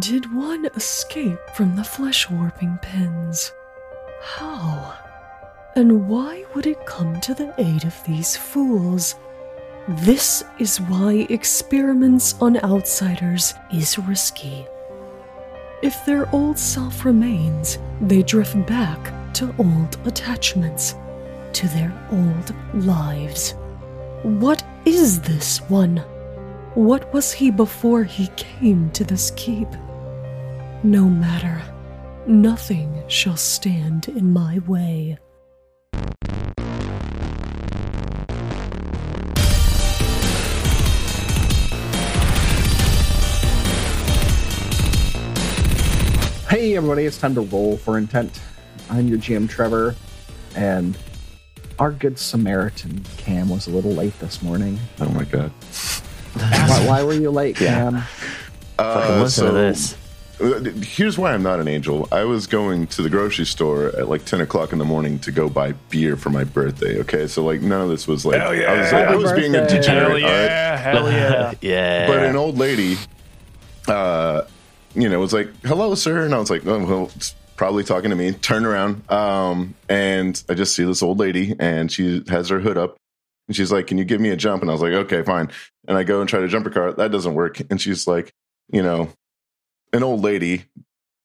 Did one escape from the flesh warping pins? How? And why would it come to the aid of these fools? This is why experiments on outsiders is risky. If their old self remains, they drift back to old attachments, to their old lives. What is this one? What was he before he came to this keep? No matter. Nothing shall stand in my way. Hey everybody, it's time to roll for intent. I'm your GM Trevor, and our good Samaritan Cam was a little late this morning. Oh my god. Why, why were you late, Cam? Fucking listen to this. uh, Here's why I'm not an angel. I was going to the grocery store at like 10 o'clock in the morning to go buy beer for my birthday. Okay, so like none of this was like Hell yeah. I was, Happy I was being a degenerate. Hell all right? yeah, hell yeah. yeah. But an old lady, uh, you know, was like, "Hello, sir," and I was like, "Oh, well, it's probably talking to me." Turned around, um, and I just see this old lady, and she has her hood up, and she's like, "Can you give me a jump?" And I was like, "Okay, fine." And I go and try to jump her car. That doesn't work, and she's like, you know, an old lady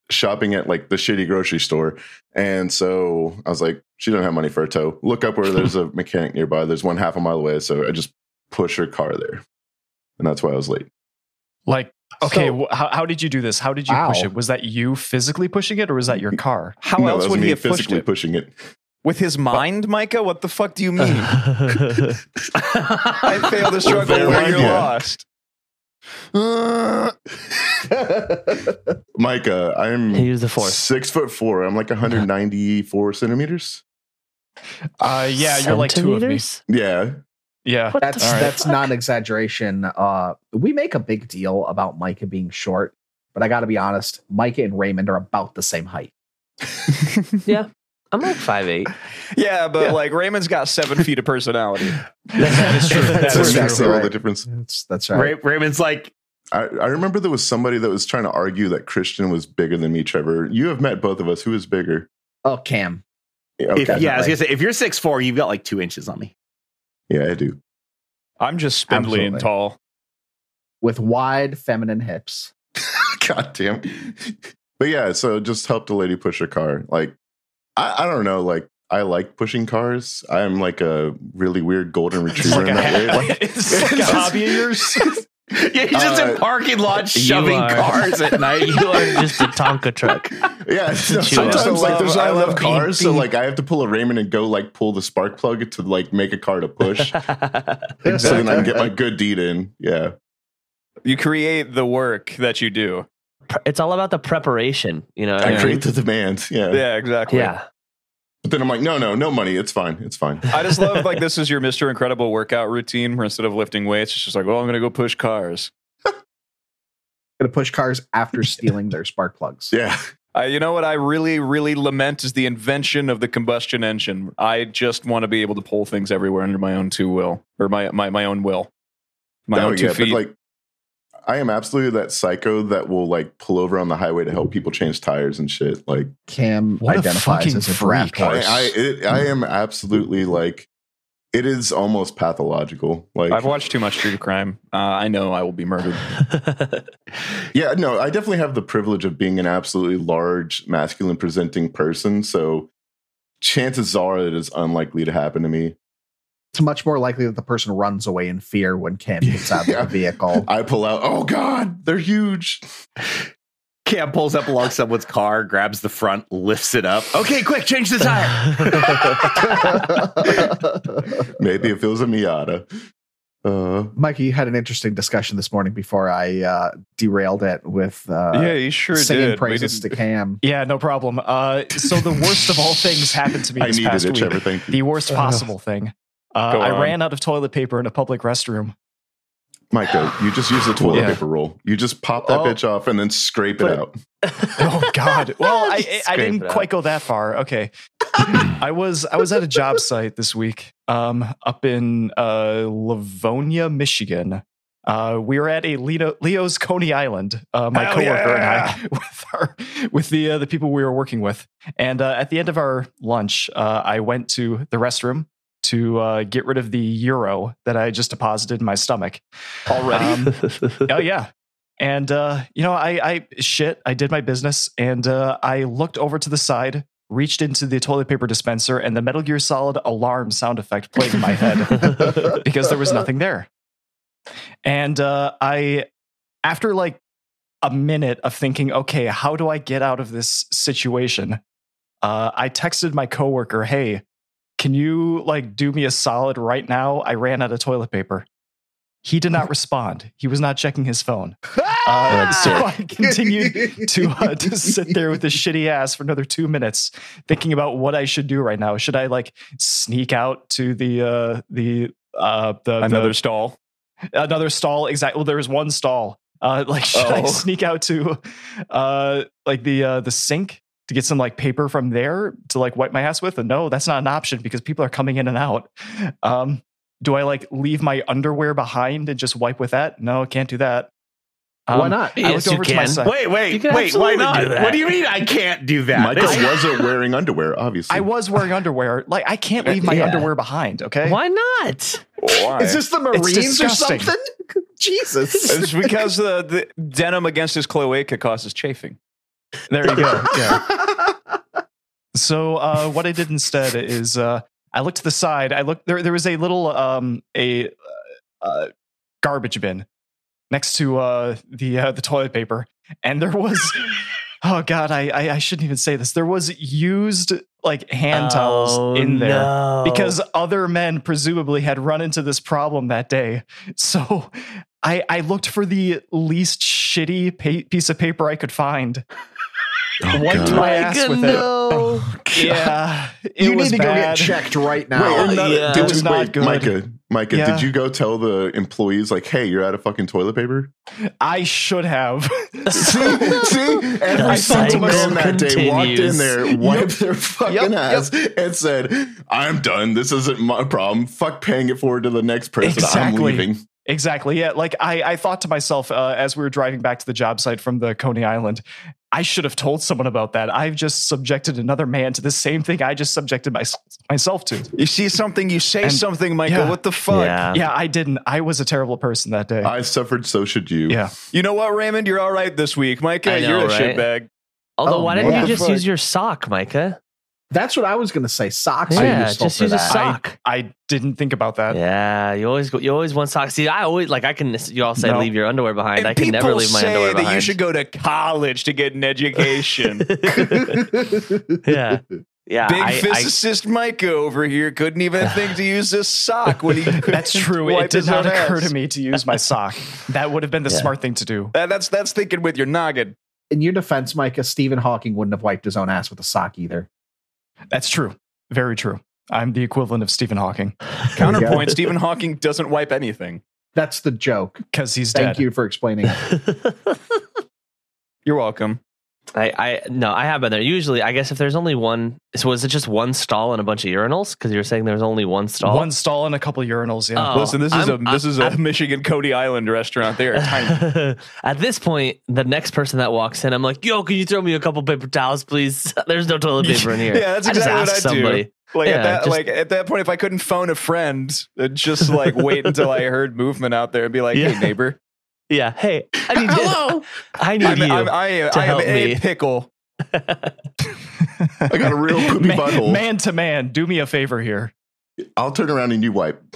shopping at like the shitty grocery store, and so I was like, she doesn't have money for a tow. Look up where there's a mechanic nearby. There's one half a mile away, so I just push her car there, and that's why I was late. Like, okay, So- wh- how, how did you do this? How did you push it? Was that you physically pushing it or was that your car? How no, else would me he have pushed physically it? pushing it. With his mind, Micah? What the fuck do you mean? I failed to struggle where you're yeah. lost. Micah, I'm He used the force. six foot four. I'm like 194 centimeters. Uh, yeah, you're like two of me. Yeah. Yeah. What That's the that's fuck? not an exaggeration. Uh, we make a big deal about Micah being short, but I got to be honest, Micah and Raymond are about the same height. Yeah. I'm like five eight. Yeah, but like Raymond's got seven feet of personality. that is true. That That's is exactly true. the difference. That's that's right. Ray- Raymond's like, I, I remember there was somebody that was trying to argue that Christian was bigger than me, Trevor. You have met both of us. Who is bigger? Oh, Cam. Yeah, if, okay. yeah, I was gonna say, if you're six four, you've got like two inches on me. yeah, I do. I'm just spindly and tall. with wide feminine hips. God damn. But yeah, so just help the lady push her car. Like, I, I don't know. Like, I like pushing cars. I'm like a really weird golden retriever like in a, that way. Like, it's like a hobby of yours. Yeah, he's just Uh, in parking lots shoving are. cars at night. You are just a Tonka truck. Yeah, no, Chew up. sometimes like there's I not love enough being cars, so like I have to pull a Raymond and go like pull the spark plug to like make a car to push, so then I can get my good deed in. Yeah, You create the work that you do. It's all about the preparation, you know. what I I mean? create the demand. Yeah. Yeah, exactly. Yeah. but then I'm like, no, no, no money. It's fine. It's fine. I just love like this is your Mr. Incredible workout routine where instead of lifting weights, it's just like, well, I'm gonna go push cars. Gonna push cars after stealing their spark plugs. Yeah, I, you know what I really, really lament is the invention of the combustion engine. I just want to be able to pull things everywhere under my own two will or my my, my own will, my Oh, own two yeah, feet. But like, I am absolutely that psycho that will like pull over on the highway to help people change tires and shit. Like, Cam What a identifies fucking as a freak. I. I, it, I am absolutely like, it is almost pathological. Like, I've watched too much true crime. Uh, I know I will be murdered. Yeah, no, I definitely have the privilege of being an absolutely large, masculine presenting person. So chances are it is unlikely to happen to me. It's much more likely that the person runs away in fear when Cam gets out Yeah. of the vehicle. I pull out, oh God, they're huge. Cam pulls up along someone's car, grabs the front, lifts it up. Okay, quick, change the tire. Maybe if it was a Miata. Uh, Mikey, you had an interesting discussion this morning before I uh, derailed it with uh, yeah, you sure singing did. We praises to Cam. yeah, no problem. Uh, so the worst of all things happened to me I this needed past it, week. Trevor. Thank you. The worst possible thing. Uh, I ran out of toilet paper in a public restroom. Micah, you just use the toilet Yeah. paper roll. You just pop that Oh. bitch off and then scrape it out. Oh God! Well, I Just I didn't quite go that far. Okay, I was I was at a job site this week, um, up in uh, Livonia, Michigan, Uh, we were at a Leo, Leo's Coney Island. Uh, my Hell coworker yeah. and I, with our, with the uh, the people we were working with. And uh, at the end of our lunch, uh, I went to the restroom to uh, get rid of the euro that I just deposited in my stomach. Already? Um, oh yeah. And uh, you know, I, I shit. I did my business, and uh, I looked over to the side, reached into the toilet paper dispenser, and the Metal Gear Solid alarm sound effect played in my head because there was nothing there. And uh, I, after like a minute of thinking, okay, how do I get out of this situation? Uh, I texted my coworker, "Hey, can you like do me a solid right now? I ran out of toilet paper." He did not respond. He was not checking his phone. Uh, so. I continued to uh, to sit there with this shitty ass for another two minutes, thinking about what I should do right now. Should I like sneak out to the uh, the uh, the Another the, stall. another stall? Exactly. Well, there was one stall. Uh, like, should I Oh. sneak out to uh, like the uh, the sink to get some like paper from there to like wipe my ass with? And no, that's not an option because people are coming in and out. Um, do I like leave my underwear behind and just wipe with that? No, can't do that. Why Um, not? I Yes, looked you over to my can. side. Wait, You wait, can wait. Why not? do that. What do you mean I can't do that? Michael wasn't wearing underwear, obviously. I was wearing underwear. Like I can't leave my Yeah. underwear behind. Okay. Why not? Why? Is this the Marines or something? Jesus. It's because the, the denim against his cloaca causes chafing. There you go. Yeah. so uh, what I did instead is uh, I looked to the side. I looked there. There was a little um, a uh, garbage bin next to uh, the uh, the toilet paper, and there was. Oh God, I, I I shouldn't even say this. There was used like hand towels Oh, in there no. because other men presumably had run into this problem that day. So I I looked for the least shitty pa- piece of paper I could find. Oh, wiped God. my ass with it. no. Yeah, it you need was to go get checked right now. Wait, and Oh, that- yeah. did It was you- not wait, good. Micah, Micah, Yeah. did you go tell the employees like, "Hey, you're out of fucking toilet paper"? I should have. see, see, every The single man cycle that day walked in there, wiped their fucking Yep, ass, and said, "I'm done. This isn't my problem. Fuck paying it forward to the next person. I'm Exactly. leaving." Exactly. Yeah. Like I, I thought to myself uh, as we were driving back to the job site from the Coney Island, I should have told someone about that. I've just subjected another man to the same thing I just subjected my, myself to. You see something, you say And- something, Michael. yeah. What the fuck? Yeah. Yeah, I didn't. I was a terrible person that day. I suffered, so should you. yeah. You know what, Raymond? You're all right this week. Micah, know, you're a right? shitbag. Although, Oh, why didn't you just fuck? use your sock, Micah? That's what I was going to say. Socks are Yeah, useful just for use a sock. I didn't think about that. Yeah, you always go, you always want socks. See, I always like I can. You all say No. leave your underwear behind. And I can never leave my say underwear that behind. you should go to college to get an education. yeah, yeah. Big I, I, physicist Micah over here couldn't even think to use a sock when he That's true. wipe It did not occur ass. to me to use my sock. That would have been the Yeah. smart thing to do. That- that's that's thinking with your noggin. In your defense, Micah, Stephen Hawking wouldn't have wiped his own ass with a sock either. That's true. Very true. I'm the equivalent of Stephen Hawking Counterpoint: Stephen Hawking doesn't wipe anything. That's the joke. because he's Thank dead. you for explaining. You're welcome. I, I no, I have been there. Usually, I guess if there's only one, so was it just one stall and a bunch of urinals? Because you were saying there's only one stall. One stall and a couple urinals. Yeah. Oh, Listen, this is I'm- a this is a I'm- Michigan Coney Island restaurant. They are tiny. At this point, the next person that walks in, I'm like, "Yo, can you throw me a couple paper towels, please? There's no toilet paper in here." Yeah, that's I just exactly what ask I do. somebody. Like Yeah, at that, just- like at that point, if I couldn't phone a friend, uh, just like wait until I heard movement out there and be like, Yeah. "Hey, neighbor, Yeah, hey, I need hello, I need I'm, you. I'm, I am, to I am help a me." pickle." I got a real poopy man, butthole. man to man, do me a favor here. I'll turn around and you wipe.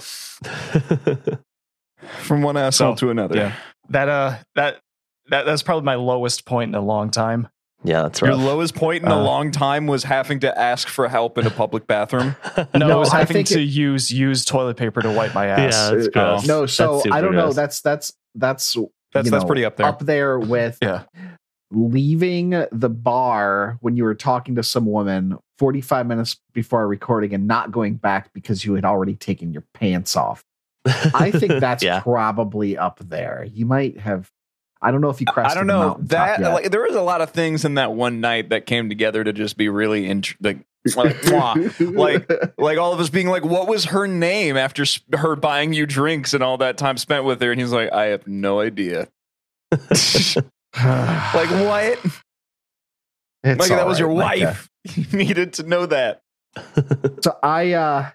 From one asshole So, to another. yeah. That uh that that that's probably my lowest point in a long time. yeah, that's right. Your lowest point in a Uh, long time was having to ask for help in a public bathroom. No, No, it was having think to it- use use toilet paper to wipe my yeah, ass. that's Uh, gross. no, so That's I don't know. That's that's that's That's that's know, pretty up there. up there with Yeah. leaving the bar when you were talking to some woman 45 minutes before recording and not going back because you had already taken your pants off. I think that's yeah. probably up there. You might have I don't know if you crashed. I don't know that like there was a lot of things in that one night that came together to just be really int- like like, like like all of us being like what was her name after her buying you drinks and all that time spent with her? And he's like I have no idea. Like what? It's like that all was your wife. You needed to know that. So I uh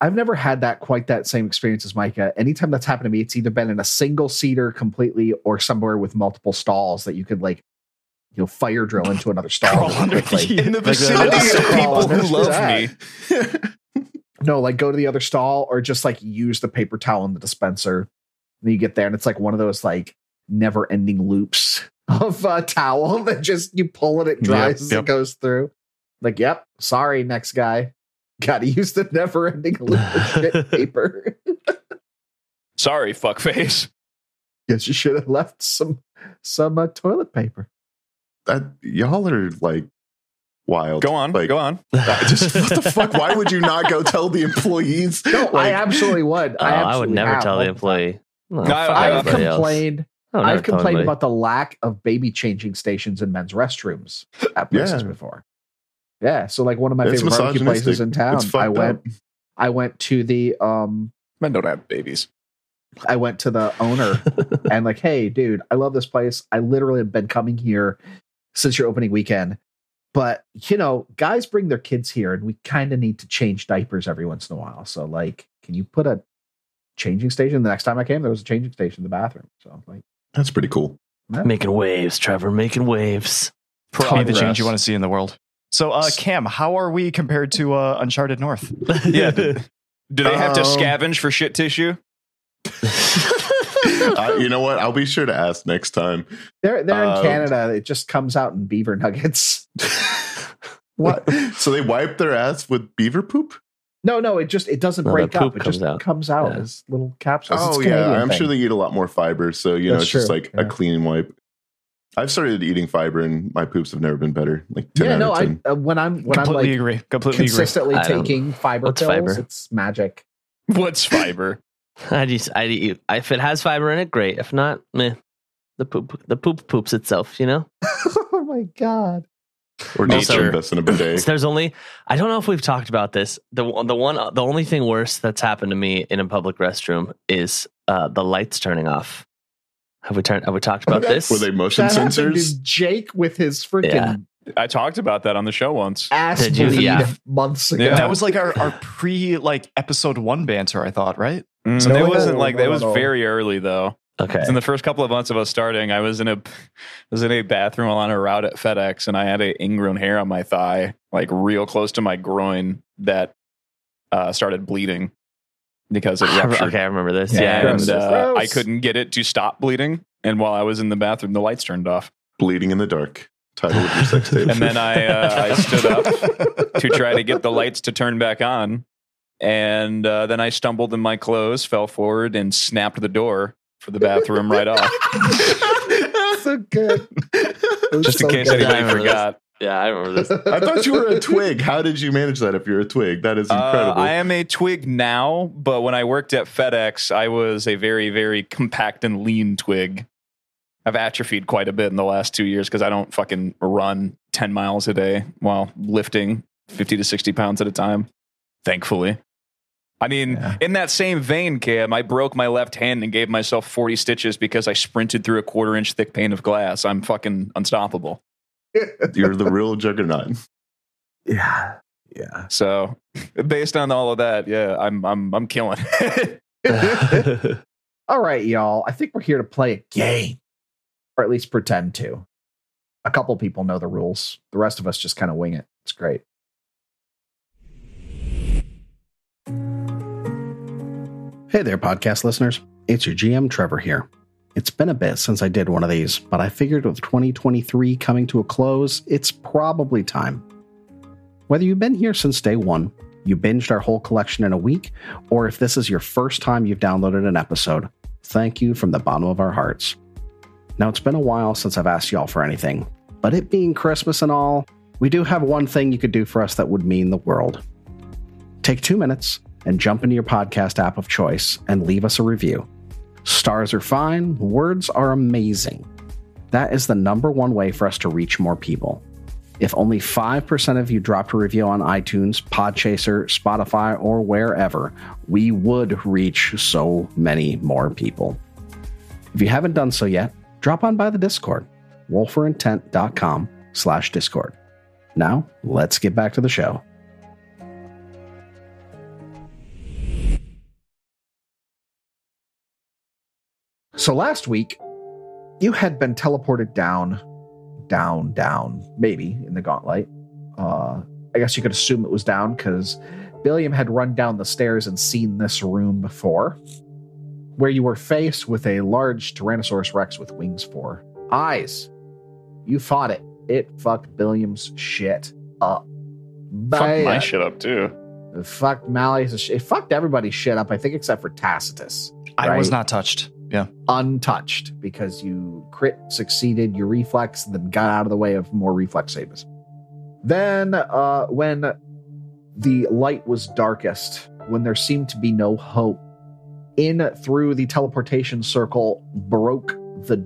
I've never had that quite that same experience as Micah. Anytime that's happened to me, it's either been in a single seater completely or somewhere with multiple stalls that you could like you know fire drill into another stall really under quickly. the- in the Like that. vicinity of people who love that. me No, like go to the other stall or just like use the paper towel in the dispenser. And you get there and it's like one of those like never ending loops of a towel that just you pull it, it dries Yep, as yep. it goes through. Like, yep, sorry, next guy. Gotta use the never ending loop of shit paper. sorry fuckface Guess you should have left some some uh, toilet paper. That y'all are like wild. go on Like, go on just what the fuck? Why would you not go tell the employees? No, I absolutely would. Oh, I, I, would never have tell the employee. No, No, I, I, I've everybody else. complained. No, I've complained about the lack of baby changing stations in men's restrooms at places Yeah. before. Yeah, so like one of my It's favorite barbecue places in town, I went. up. I went to the um. men don't have babies I went to the owner and like, hey, dude, I love this place. I literally have been coming here since your opening weekend. But you know, guys bring their kids here, and we kind of need to change diapers every once in a while. So, like, can you put a changing station? The next time I came, there was a changing station in the bathroom. So, like, That's pretty cool. making waves, Trevor, making waves. Be the change you want to see in the world. So, uh, Cam, how are we compared to uh, Uncharted North? yeah do they have to Um, scavenge for shit tissue I, you know what? I'll be sure to ask next time. they're they're in Um, Canada. It just comes out in beaver nuggets. What? so they wipe their ass with beaver poop? No, no, it just it doesn't No, break up. It just out. comes out Yeah. as little capsules. Oh yeah, I'm thing. sure they eat a lot more fiber. So you know, That's it's just like yeah. a clean wipe. I've started eating fiber, and my poops have never been better. Like ten yeah, out no, of I uh, when I'm when I'm like agree. Completely agree. consistently I don't- taking fiber What's pills, fiber? it's magic. what's fiber I just, I. If it has fiber in it, great. If not, meh. The poop, the poop poops itself. You know. oh my god! or just nature. invest in a bidet. There's only. I don't know if we've talked about this. The the one the only thing worse that's happened to me in a public restroom is uh, the lights turning off. Have we turned? Have we talked about this? Were they motion That sensors? to Jake with his freaking Yeah. I talked about that on the show once. ass Did you? bleed Yeah. months ago. Yeah. That was like our, our pre like episode one banter, I thought, right? Mm, No, it wasn't like no, that was very early though. Okay. In the first couple of months of us starting, I was in a I was in a bathroom on a route at FedEx, and I had a ingrown hair on my thigh, like real close to my groin, that uh, started bleeding because it I re- ruptured. okay, I remember this. Yeah, Yeah. and uh, I couldn't get it to stop bleeding. And while I was in the bathroom, the lights turned off. Bleeding in the dark. Title of your sex tape. And then I uh, I stood up to try to get the lights to turn back on. And uh, then I stumbled in my clothes, fell forward, and snapped the door for the bathroom right off. so good. It was Just in case good. Anybody remember this. forgot. Yeah, I remember this. I thought you were a twig. How did you manage that if you're a twig? That is Uh, incredible. I am a twig now, but when I worked at FedEx, I was a very, very compact and lean twig. I've atrophied quite a bit in the last two years because I don't fucking run 10 miles a day while lifting 50 to 60 pounds at a time, thankfully. I mean, Yeah. in that same vein, Cam, I broke my left hand and gave myself 40 stitches because I sprinted through a quarter inch thick pane of glass. I'm fucking unstoppable. You're the real juggernaut. yeah, yeah. So, based on all of that, yeah, I'm I'm I'm killing. All right, y'all. I think we're here to play a game, or at least pretend to. A couple people know the rules. The rest of us just kind of wing it. It's great. Hey there, podcast listeners. It's your GM Trevor here. It's been a bit since I did one of these, but I figured with 2023 coming to a close, it's probably time. Whether you've been here since day one, you binged our whole collection in a week, or if this is your first time you've downloaded an episode, thank you from the bottom of our hearts. Now, it's been a while since I've asked y'all for anything, but it being Christmas and all, we do have one thing you could do for us that would mean the world. Take two minutes and jump into your podcast app of choice and leave us a review. Stars are fine, words are amazing. That is the number one way for us to reach more people. If only 5% of you dropped a review on iTunes, Podchaser, Spotify, or wherever, we would reach so many more people. If you haven't done so yet, drop on by the Discord, rollforintent.com slash Discord. Now, let's get back to the show. So last week, you had been teleported down, down, down, maybe in the Gauntlight. Uh, I guess you could assume it was down because Billiam had run down the stairs and seen this room before, where you were faced with a large Tyrannosaurus Rex with wings for eyes. You fought it. It fucked Billiam's shit up. Fuck my shit up too. It fucked Malleus' It fucked everybody's shit up, I think, except for Tacitus I was not touched. Yeah. untouched because you crit succeeded your reflex then got out of the way of more reflex saves. Then, uh, when the light was darkest, when there seemed to be no hope, in through the teleportation circle broke the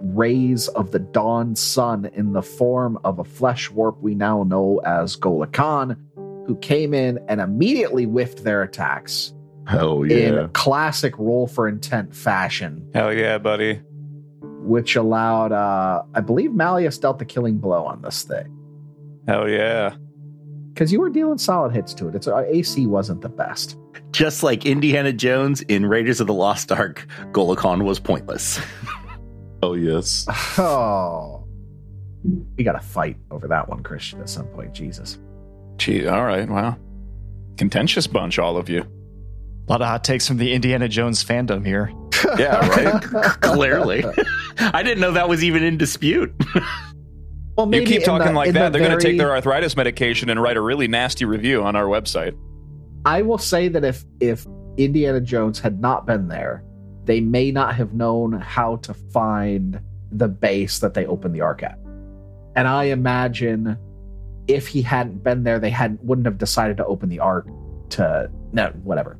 rays of the dawn sun in the form of a flesh warp we now know as Goluhkhan, who came in and immediately whiffed their attacks Hell yeah. in classic roll for intent fashion, Hell yeah, buddy. which allowed, uh, I believe, Malleus dealt the killing blow on this thing Hell yeah. because you were dealing solid hits to it. Its uh, AC wasn't the best. Just like Indiana Jones in Raiders of the Lost Ark, Goluhkhan was pointless. Oh yes. Oh, we got to fight over that one, Christian, at some point. Jesus. Gee, all right. Wow. Contentious bunch, all of you. A lot of hot takes from the Indiana Jones fandom here. Yeah, right. Clearly. I didn't know that was even in dispute. Well, you keep talking the- like that, the they're going to take their arthritis medication and write a really nasty review on our website. I will say that if if Indiana Jones had not been there, they may not have known how to find the base that they opened the ark at. And I imagine if he hadn't been there, they hadn't wouldn't have decided to open the ark to no whatever.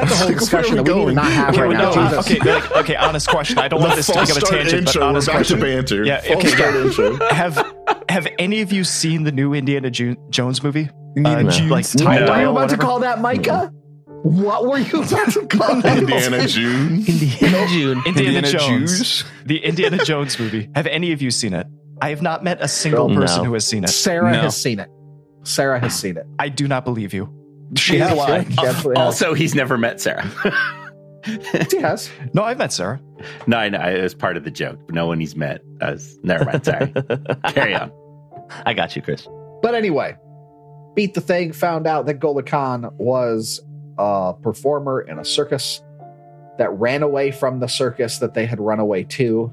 That's a whole Like, where discussion are that we we need to not have Okay, right wait, now. no, uh, okay, like, okay. Honest question. I don't want this to false take up a tangent, intro. but We're honest back question. to banter. Yeah, False okay, start yeah. intro. have have any of you seen the new Indiana Jo- Jones movie? Uh, No. Like What Time were you or about to call that, Micah? What were you about to call that? Indiana June. Indiana June. Indiana, Indiana Jones, Jews? the Indiana Jones movie. Have any of you seen it? I have not met a single No. person who has seen it. Sarah No. has seen it. Sarah has seen it. I do not believe you. She has. why? She absolutely has. also, he's never met Sarah. She has. No, I've met Sarah. no, I know. It was part of the joke. No one he's met has never mind. Sorry. Carry on. I got you, Chris. But anyway, beat the thing, found out that Goluhkhan was a performer in a circus that ran away from the circus that they had run away to.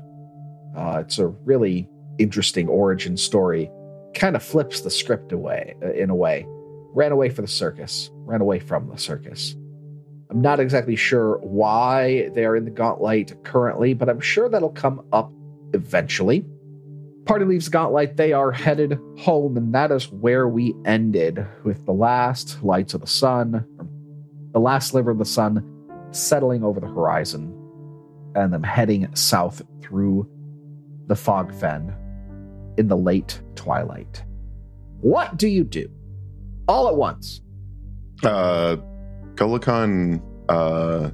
Uh, it's a really interesting origin story. Kind of flips the script away uh, in a way. Ran away for the circus, ran away from the circus. I'm not exactly sure why they are in the Gauntlight currently, but I'm sure that'll come up eventually. Party leaves Gauntlight. They are headed home, and that is where we ended with the last lights of the sun, the last sliver of the sun settling over the horizon, and them heading south through the fog fen in the late twilight. What do you do? All at once. Uh, Goluhkhan uh,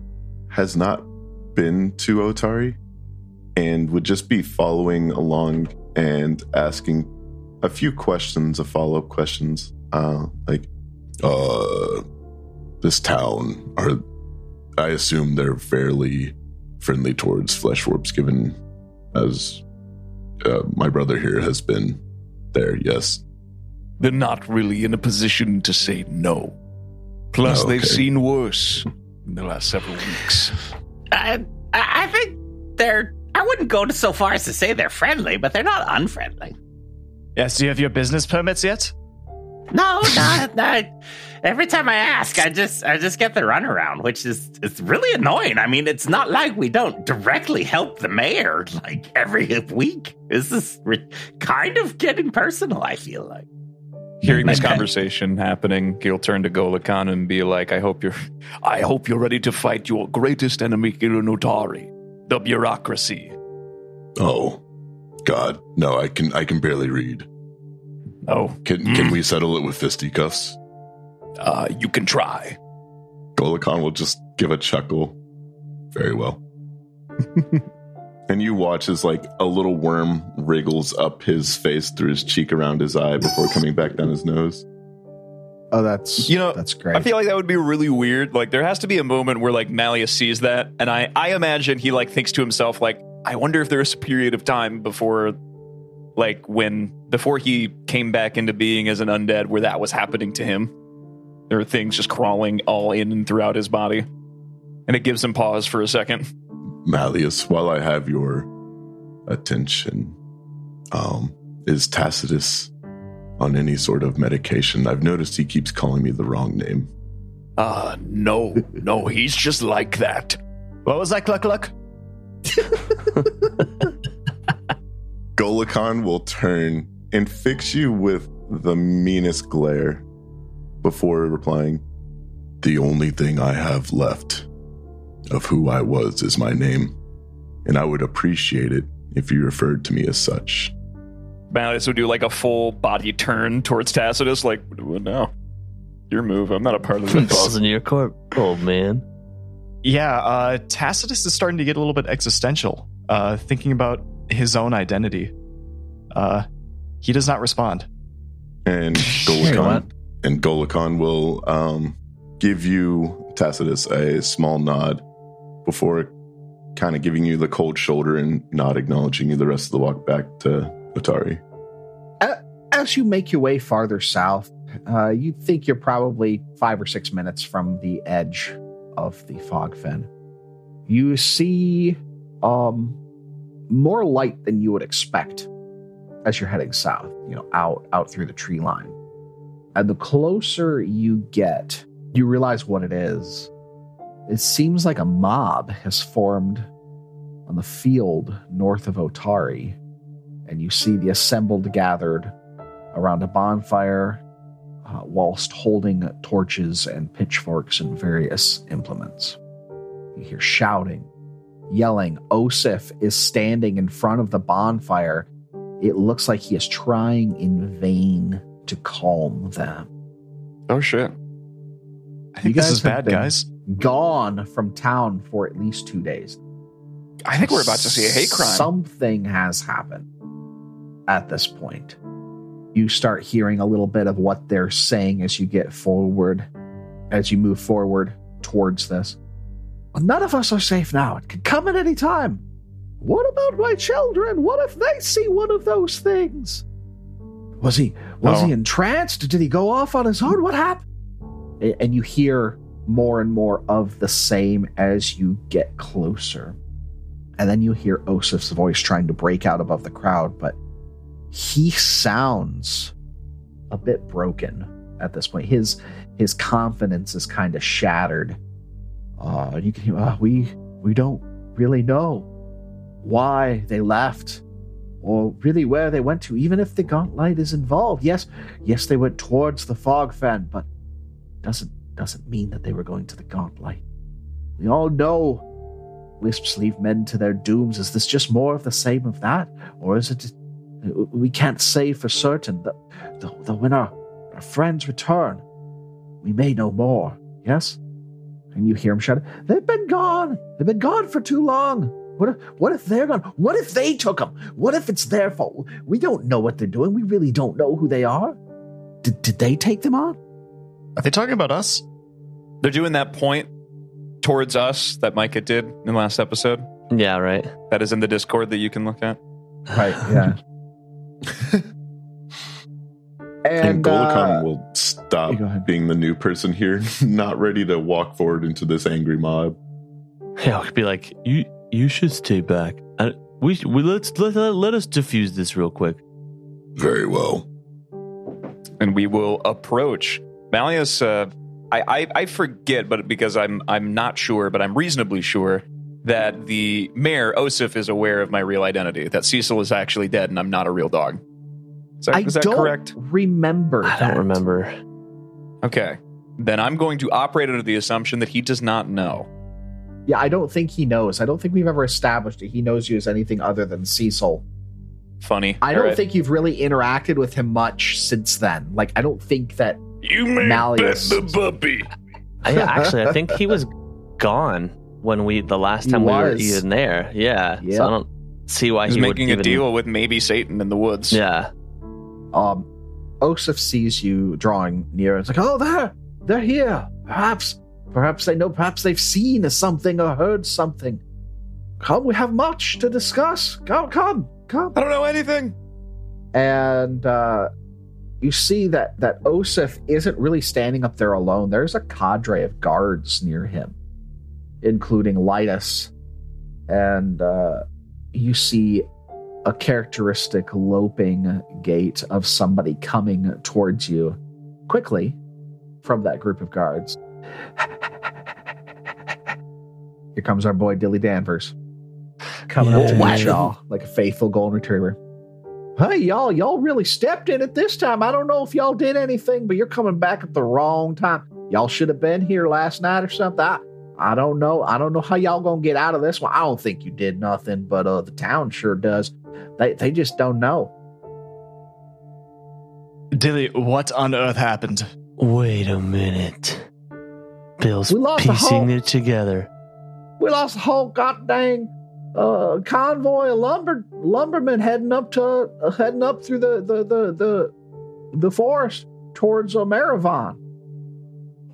has not been to Otari and would just be following along and asking a few questions a follow up questions. Uh, like, uh, this town, are I assume they're fairly friendly towards flesh warps, given as uh, my brother here has been there, yes. They're not really in a position to say no. Plus, Oh, they've seen worse in the last several weeks. I, I I think they're. I wouldn't go so far as to say they're friendly, but they're not unfriendly. Yes, do you have your business permits yet? No, no, no. Every time I ask, I just I just get the runaround, which is it's really annoying. I mean, it's not like we don't directly help the mayor like every week. This is re- kind of getting personal. I feel like. Hearing this conversation happening, he'll turn to Goluhkhan and be like, "I hope you're, I hope you're ready to fight your greatest enemy, Kirunotari, the bureaucracy." Oh, God, no! I can I can barely read. Oh, Can can we settle it with fisticuffs? uh, you can try. Goluhkhan will just give a chuckle. Very well. and you watch as like a little worm wriggles up his face through his cheek around his eye before coming back down his nose. Oh, that's You know, that's great. I feel like that would be really weird. Like there has to be a moment where like Malleus sees that, and I I imagine he like thinks to himself like, I wonder if there's a period of time before, like when before he came back into being as an undead where that was happening to him. There are things just crawling all in and throughout his body, and it gives him pause for a second. Malleus, while I have your attention, um, is Tacitus on any sort of medication? I've noticed he keeps calling me the wrong name. Uh no, no, he's just like that. What was that, Cluck Cluck? Goluhkhan will turn and fix you with the meanest glare before replying, The only thing I have left of who I was is my name, and I would appreciate it if you referred to me as such. Malleus would do like a full body turn towards Tacitus, like, what now? Your move. I'm not a part of this. Balls this. in your court, old man. Yeah, uh, Tacitus is starting to get a little bit existential, uh, thinking about his own identity. Uh, he does not respond. And Wait, what? Goluhkhan and Goluhkhan will um, give you Tacitus a small nod before kind of giving you the cold shoulder and not acknowledging you the rest of the walk back to Otari. As you make your way farther south, uh, you think you're probably five or six minutes from the edge of the Fogfen. You see um, more light than you would expect as you're heading south, you know, out out through the tree line. And the closer you get, you realize what it is. It seems like a mob has formed on the field north of Otari, and you see the assembled gathered around a bonfire uh, whilst holding torches and pitchforks and various implements. You hear shouting, yelling. Oseph is standing in front of the bonfire. It looks like he is trying in vain to calm them. Oh shit. I think You this is bad, been- guys. Gone from town for at least two days. I think we're about to see a hate crime. Something has happened at this point. You start hearing a little bit of what they're saying as you get forward, as you move forward towards this. None of us are safe now. It could come at any time. What about my children? What if they see one of those things? Was he was Oh. he entranced? Did he go off on his own? What happened? And you hear more and more of the same as you get closer. And then you hear Oseph's voice trying to break out above the crowd, but he sounds a bit broken at this point. His his confidence is kind of shattered. Uh, you can hear, uh, we we don't really know why they left or really where they went to, even if the Gauntlight is involved. Yes, yes, they went towards the fog fen, but doesn't doesn't mean that they were going to the Gauntlight. We all know wisps leave men to their dooms. Is this just more of the same of that, or is it? We can't say for certain. That the when our, our friends return, we may know more. Yes, and you hear him shout, "They've been gone. They've been gone for too long." What if, what if they're gone? What if they took them? What if it's their fault? We don't know what they're doing. We really don't know who they are. Did, did they take them on? Are they talking about us? They're doing that point towards us that Micah did in the last episode. Yeah, right. That is in the Discord that you can look at. Right. Yeah. And, and Goluhkhan uh, will stop you go ahead. being the new person here, not ready to walk forward into this angry mob. Yeah, I could be like, you you should stay back. I, we we let's let, let let us diffuse this real quick. Very well. and we will approach Malleus. Uh, I, I I forget, but because I'm I'm not sure, but I'm reasonably sure that the mayor Oseph is aware of my real identity. That Cecil is actually dead, and I'm not a real dog. Is that, I is that don't correct? remember. I that. don't remember. Okay, then I'm going to operate under the assumption that he does not know. Yeah, I don't think he knows. I don't think we've ever established that he knows you as anything other than Cecil. Funny. I don't All right. think you've really interacted with him much since then. Like, I don't think that. You may Malleus. bet the puppy. I, actually, I think he was gone when we the last He time we were was. even there. Yeah. Yeah. So I don't see why He's he making would a even, deal with maybe Satan in the woods. Yeah. Um, Oseph sees you drawing near. It's like, oh, there, they're here. Perhaps, perhaps they know. Perhaps they've seen something or heard something. Come, we have much to discuss. Come, come, come. I don't know anything. and uh, you see that that Oseph isn't really standing up there alone. There's a cadre of guards near him, including Litus, and uh, you see a characteristic loping gait of somebody coming towards you quickly from that group of guards. Here comes our boy Dilly Danvers coming up to Yeah. meet y'all like a faithful golden retriever. Hey, y'all, y'all really stepped in it this time. I don't know if y'all did anything, but you're coming back at the wrong time. Y'all should have been here last night or something. I, I don't know. I don't know how y'all gonna get out of this one. I don't think you did nothing, but uh, the town sure does. They they just don't know. Dilly, what on earth happened? Wait a minute. Bill's We lost the piecing whole- it together. We lost the whole goddamn uh, convoy of lumber lumbermen heading up to uh, heading up through the the the the, the forest towards uh, Maravon.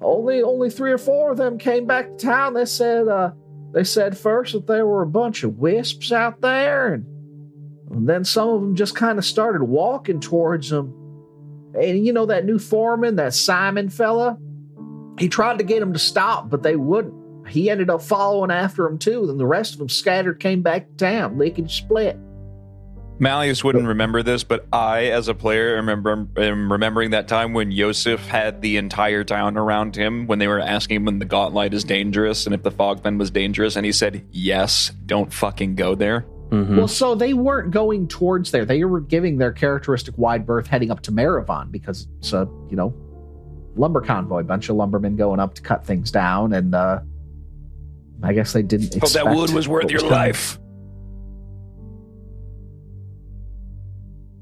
Only only three or four of them came back to town. They said uh, they said first that there were a bunch of wisps out there, and, and then some of them just kind of started walking towards them. And you know that new foreman, that Simon fella, he tried to get them to stop, but they wouldn't he ended up following after him too. Then the rest of them scattered, came back to town, lickety split. Malleus wouldn't remember this, but I, as a player, remember am remembering that time when Yosef had the entire town around him when they were asking him when the Gauntlight is dangerous and if the Fogfen was dangerous, and he said, "Yes, don't fucking go there." Mhm. Well, so they weren't going towards there; they were giving their characteristic wide berth, heading up to Maravon because it's a you know lumber convoy, bunch of lumbermen going up to cut things down, and uh I guess they didn't. Hope Expect that wood was worth your life.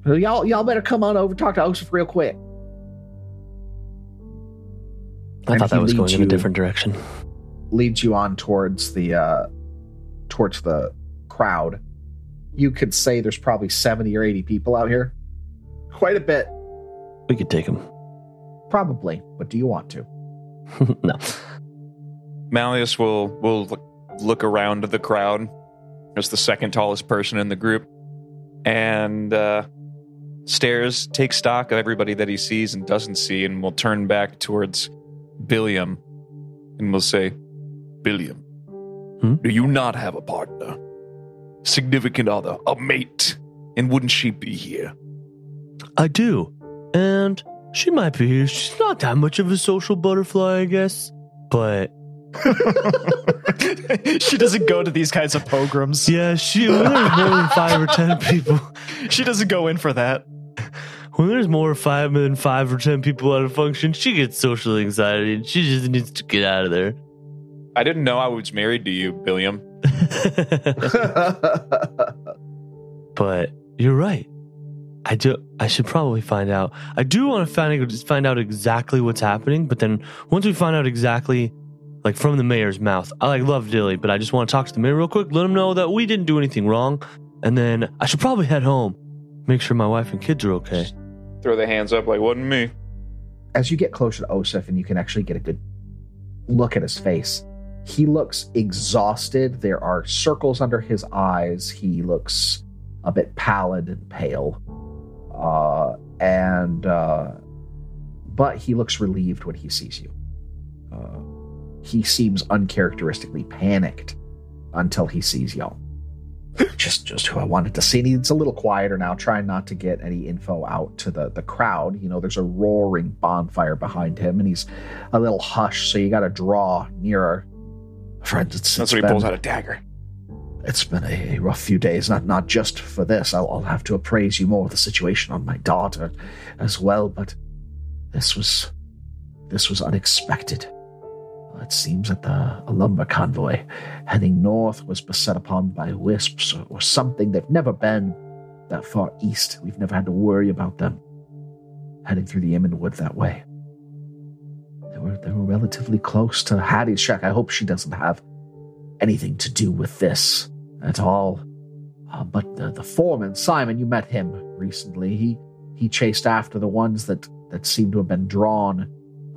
Well, Y'all, y'all better come on over, talk to Oseph real quick. I and thought that was going leads in a different direction. leads you on towards the uh towards the crowd. You could say there's probably 70 or 80 people out here. Quite a bit, We could take them. probably, but do you want to? no. Malleus will will look- around the crowd as the second tallest person in the group, and uh, stares, takes stock of everybody that he sees and doesn't see, and will turn back towards Billiam, and will say, "Billiam, Hmm? do you not have a partner, significant other, a mate, and wouldn't she be here?" I do. And she might be here. She's not that much of a social butterfly, I guess. But she doesn't go to these kinds of pogroms. yeah, she when there's more than five or ten people She doesn't go in for that. when there's more five than five or ten people at a function, she gets social anxiety and she just needs to get out of there. I didn't know I was married to you, Billiam. but you're right. I do. I should probably find out. I do want to find find out exactly what's happening. But then once we find out exactly, like from the mayor's mouth, I like love Dilly, but I just want to talk to the mayor real quick, let him know that we didn't do anything wrong, and then I should probably head home, make sure my wife and kids are okay. Throw the hands up like wasn't me. As you get closer to Oseph and you can actually get a good look at his face, he looks exhausted. There are circles under his eyes. He looks a bit pallid and pale. Uh, and, uh, but he looks relieved when he sees you. He seems uncharacteristically panicked until he sees y'all. just just who I wanted to see. And he's a little quieter now, trying not to get any info out to the, the crowd. You know, there's a roaring bonfire behind him, and he's a little hushed, so you got to draw nearer. Friends, it's, That's it's when he pulls out a dagger. it's been a rough few days, not not just for this. I'll, I'll have to appraise you more of the situation on my daughter as well, but this was this was unexpected. It seems that the, a lumber convoy heading north was beset upon by wisps or, or something. They've never been that far east. We've never had to worry about them heading through the Immenwood that way. They were they were relatively close to Hattie's shack. I hope she doesn't have anything to do with this at all. Uh, but the, the foreman, Simon, you met him recently. He he chased after the ones that that seemed to have been drawn,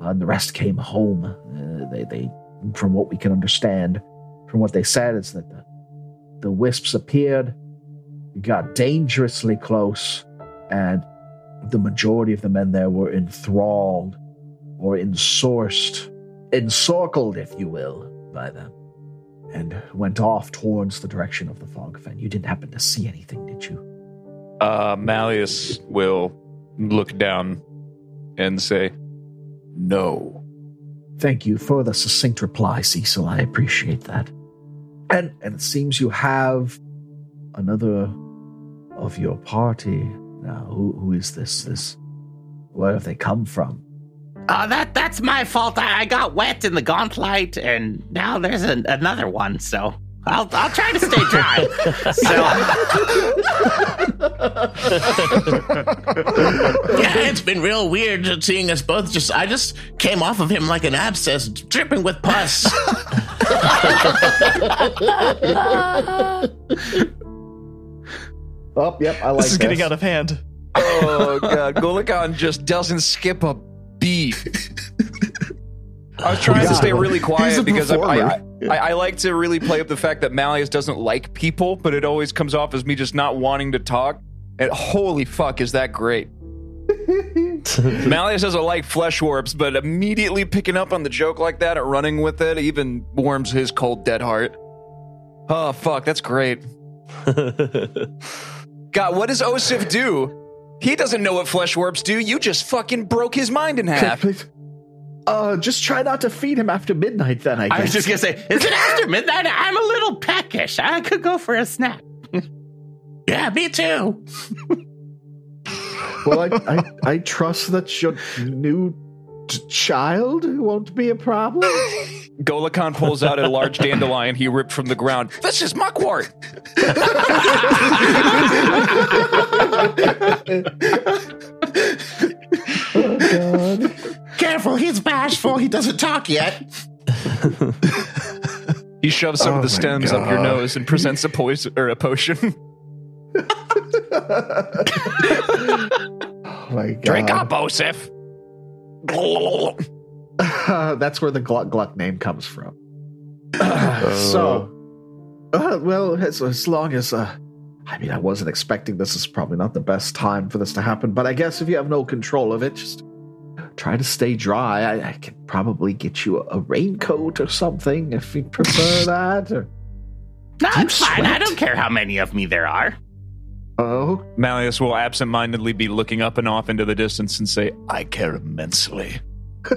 and the rest came home. Uh, they they, from what we can understand, from what they said, is that the the wisps appeared, got dangerously close, and the majority of the men there were enthralled or ensourced, encircled, if you will, by them, and went off towards the direction of the Fogfen. You didn't happen to see anything, did you? Uh, Malleus will look down and say, "No." Thank you for the succinct reply, Cecil. I appreciate that. And and it seems you have another of your party now. Who who is this? This where have they come from? Uh, that that's my fault. I, I got wet in the Gauntlight, and now there's an, another one. So I'll I'll try to stay dry. so yeah, it's been real weird seeing us both just. I just came off of him like an abscess, dripping with pus. Oh, yep, I like this is getting out of hand. Oh god, Goluhkhan just doesn't skip a beat. I was trying to stay really quiet because I, I. I, I like to really play up the fact that Malleus doesn't like people, but it always comes off as me just not wanting to talk. And holy fuck, is that great? Malleus doesn't like flesh warps, but immediately picking up on the joke like that and running with it even warms his cold dead heart. Oh fuck, that's great. God, what does Oseph do? He doesn't know what flesh warps do. You just fucking broke his mind in half. Uh, just try not to feed him after midnight. Then I guess. I was just gonna say, is it after midnight? I'm a little peckish. I could go for a snack. yeah, me too. well, I, I I trust that your new t- child won't be a problem. Goluhkhan pulls out a large dandelion he ripped from the ground. This is muckwort. Careful, he's bashful. He doesn't talk yet. He shoves some Oh of the my stems up your nose and presents a poison or a potion. Oh my god! Drink up, Oseph. That's where the gluck gluck name comes from. so, uh, well, as, as long as uh, I mean, I wasn't expecting this is probably not the best time for this to happen, but I guess if you have no control of it, just try to stay dry. I, I can probably get you a, a raincoat or something if you prefer that. Or, No, Do you it's fine. I don't care how many of me there are. oh, Malleus will absentmindedly be looking up and off into the distance and say, I care immensely.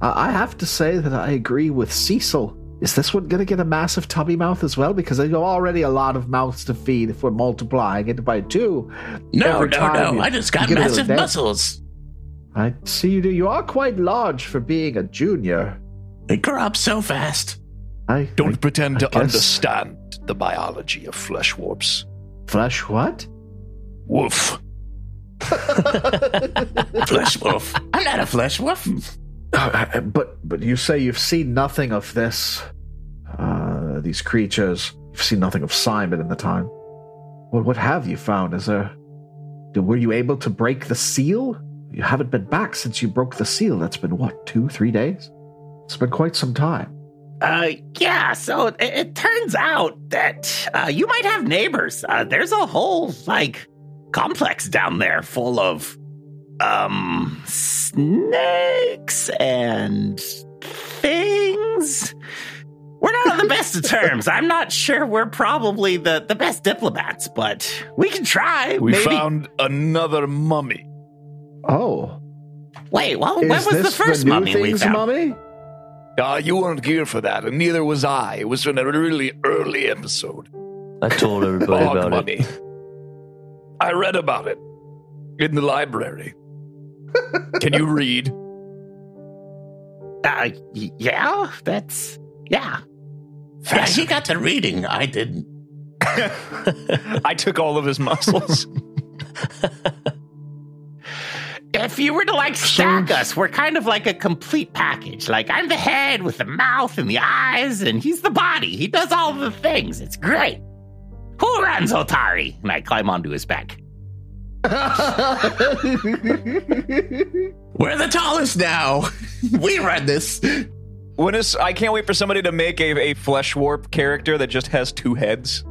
I I have to say that I agree with Cecil. Is this one going to get a massive tubby mouth as well? Because there's already a lot of mouths to feed if we're multiplying it by two. No, no, no. you- I just got get a little massive dent. muscles. I see you do. You are quite large for being a junior. They grow up so fast. I Don't I- pretend I to guess- understand the biology of flesh warps. flesh. What? Woof. Flesh wolf. I'm not a flesh wolf. Uh, but but you say you've seen nothing of this. Uh, these creatures. You've seen nothing of Simon in the time. What what have you found? Is there? Were you able to break the seal? You haven't been back since you broke the seal. That's been what two three days. It's been quite some time. Uh, yeah. So it, it turns out that uh, you might have neighbors. Uh, there's a whole like complex down there full of um snakes and things. We're not on the best of terms. I'm not sure we're probably the, the best diplomats, but we can try. We Maybe. found another mummy. Oh, Wait, well, when was the first new mummy we things, found? mummy? Uh, you weren't here for that, and neither was I. It was in a really early episode. I told everybody about money. it. I read about it in the library. Can you read? Uh, yeah, that's yeah. Yeah, he got the reading. I didn't. I took all of his muscles. If you were to like stack us, we're kind of like a complete package. Like I'm the head with the mouth and the eyes, and he's the body. He does all the things. It's great. Who runs Otari? And I climb onto his back. We're the tallest now. we run this. when is I can't wait for somebody to make a, a flesh warp character that just has two heads.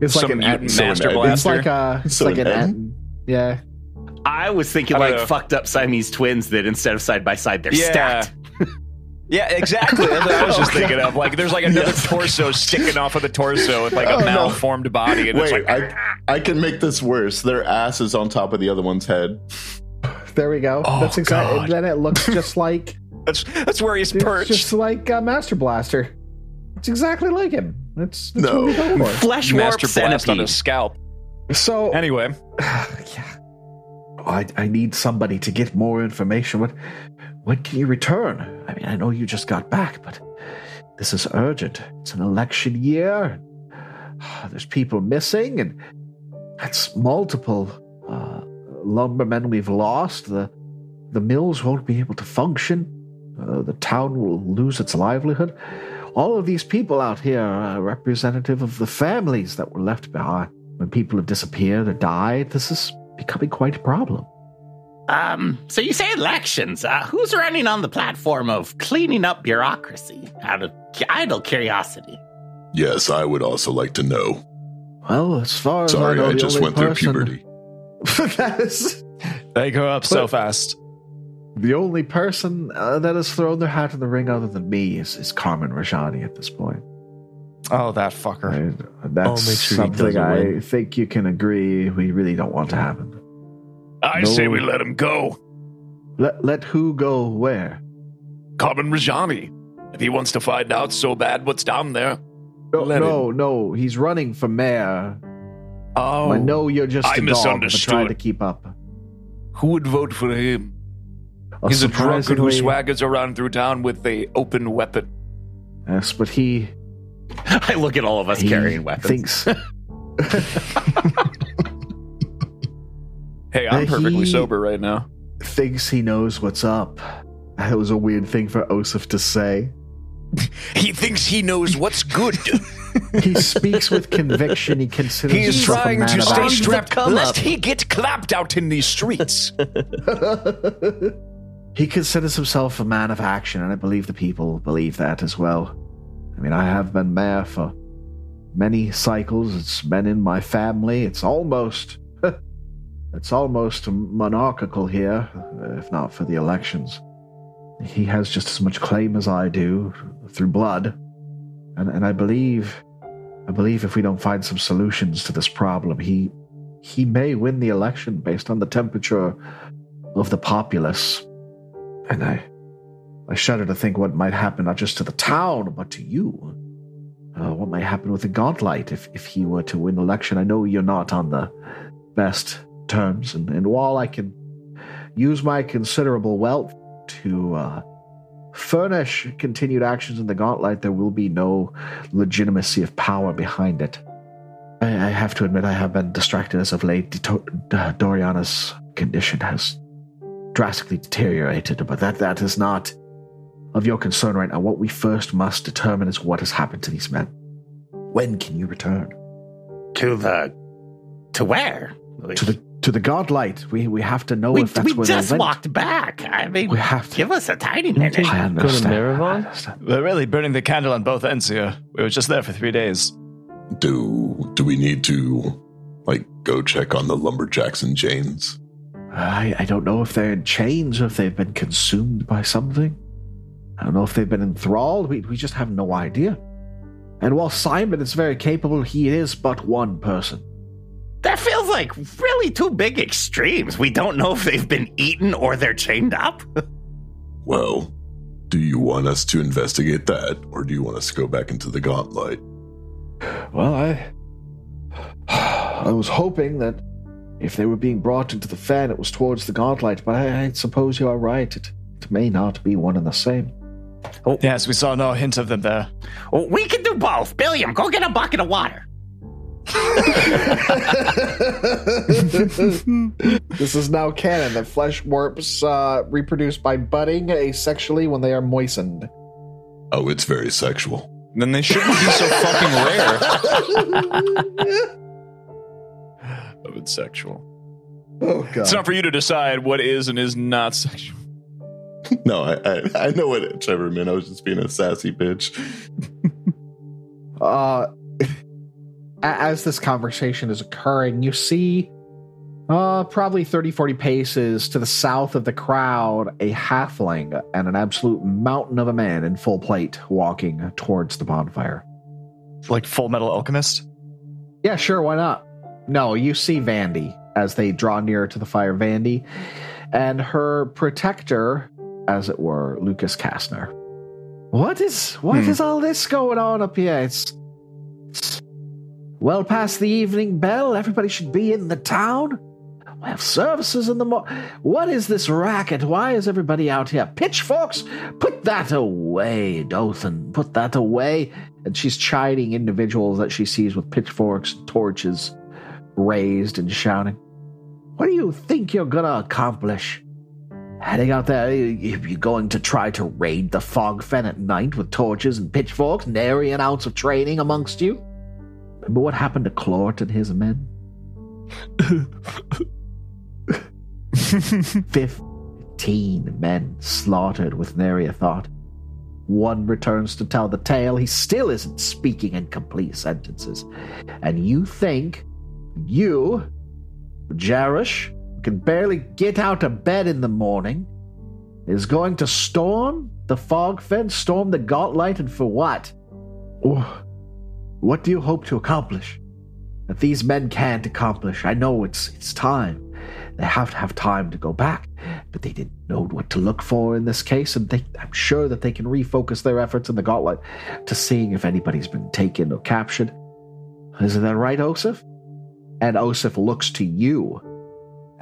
It's like Some an mutant Ant- so an master Ed- blaster. It's like a. It's So like an an Ed? Yeah. I was thinking I like know. fucked up Siamese twins that instead of side by side, they're Yeah. stacked. Yeah, exactly. That's what I was just thinking of. Like, there's like another torso sticking off of the torso with like a Oh, no. malformed body, and it's Wait, like I I can make this worse. Their ass is on top of the other one's head. There we go. Oh, That's exactly. God. Then it looks just like. that's that's where he's perched. just like uh, Master Blaster. It's exactly like him. That's, that's No. what we go for. Flesh warp Master blast on his scalp. So Anyway, yeah. I, I need somebody to get more information. What when can you return? I mean, I know you just got back, but this is urgent. It's an election year. There's people missing, and that's multiple uh, lumbermen we've lost. The the mills won't be able to function. Uh, the town will lose its livelihood. All of these people out here are representative of the families that were left behind. When people have disappeared or died, this is becoming quite a problem. Um, so you say elections. Uh, who's running on the platform of cleaning up bureaucracy out of idle curiosity? Yes, I would also like to know. Well, as far as I Sorry, know, I just only went through person- puberty. that is They grow up so fast. The only person uh, that has thrown their hat in the ring other than me is, is Carman Rajani at this point. Oh, that fucker. Right? That's make sure something I win. think you can agree we really don't want to happen. I No. say we let him go. Let let who go where? Carman Rajani. If he wants to find out so bad what's down there. No, Let no, no. He's running for mayor. Oh, I know you're just I a dog, but misunderstood. trying to keep up. Who would vote for him? Uh, He's a drunkard who swaggers around through town with a open weapon. Yes, but he, I look at all of us he carrying weapons. thinks Hey, I'm perfectly he- sober right now. thinks he knows what's up. That was a weird thing for Oseph to say. He thinks he knows what's good. He speaks with conviction. He considers he is himself a trying man to of stay action. strapped lest he get clapped out in these streets. he considers himself a man of action, and I believe the people believe that as well. I mean, I have been mayor for many cycles. It's been in my family. It's almost, it's almost monarchical here, if not for the elections. He has just as much claim as I do through blood, and and I believe, I believe if we don't find some solutions to this problem, he he may win the election based on the temperature of the populace. And I, I shudder to think what might happen not just to the town, but to you. Uh, what might happen with the Gauntlight if, if he were to win election? I know you're not on the best terms, and, and while I can use my considerable wealth to uh, furnish continued actions in the Gauntlight, there will be no legitimacy of power behind it. I, I have to admit, I have been distracted as of late. Dito- uh, Doriana's condition has drastically deteriorated, but that that is not of your concern right now. What we first must determine is what has happened to these men. When can you return to the to where? to the to the Gauntlight? We we have to know we if that's we where just they went. walked back. I mean, We have to. give us a tiny minute. I Go to understand. Marivon? I understand. We're really burning the candle on both ends here. We were just there for three days. Do do we need to like go check on the lumberjacks and chains? I, I don't know if they're in chains or if they've been consumed by something. I don't know if they've been enthralled. We, we just have no idea. And while Simon is very capable, he is but one person. That feels like really two big extremes. We don't know if they've been eaten or they're chained up. Well, do you want us to investigate that, or do you want us to go back into the Gauntlight? Well, I. I was hoping that if they were being brought into the fan, it was towards the Gauntlight, but I, I suppose you are right. It, it may not be one and the same. Yes, we saw no hint of them there. Oh, we can do both. Billiam, go get a bucket of water. this is now canon that flesh warps uh, reproduce by budding asexually when they are moistened. Oh, it's very sexual. Then they shouldn't be so fucking rare. Oh, it's sexual. Oh god! It's not for you to decide what is and is not sexual. No, I, I I know what Trevor meant. I was just being a sassy bitch. uh, as this conversation is occurring, you see, uh, probably 30, 40 paces to the south of the crowd, a halfling and an absolute mountain of a man in full plate walking towards the bonfire. Like Full Metal Alchemist. Yeah, sure, why not? No, you see Vandy as they draw nearer to the fire, Vandy, and her protector, as it were, Lucas Kastner. What is what is Hmm. all this going on up here? It's, it's well past the evening bell. Everybody should be in the town. We have services in the morning. What is this racket? Why is everybody out here? Pitchforks? Put that away, Dothan. Put that away. And she's chiding individuals that she sees with pitchforks, torches raised, and shouting. What do you think you're gonna accomplish? Heading out there, you- you're going to try to raid the Fogfen at night with torches and pitchforks, nary an ounce of training amongst you? Remember what happened to Clort and his men? Fifteen men slaughtered with nary a thought. One returns to tell the tale. He still isn't speaking in complete sentences. And you think you, Jarish, can barely get out of bed in the morning, is going to storm the fog fence, storm the Gauntlight, and for what? Oh, what do you hope to accomplish? That these men can't accomplish. I know it's it's time. They have to have time to go back, but they didn't know what to look for in this case, and they, I'm sure that they can refocus their efforts in the Gauntlight to seeing if anybody's been taken or captured. Isn't that right, Oseph? And Oseph looks to you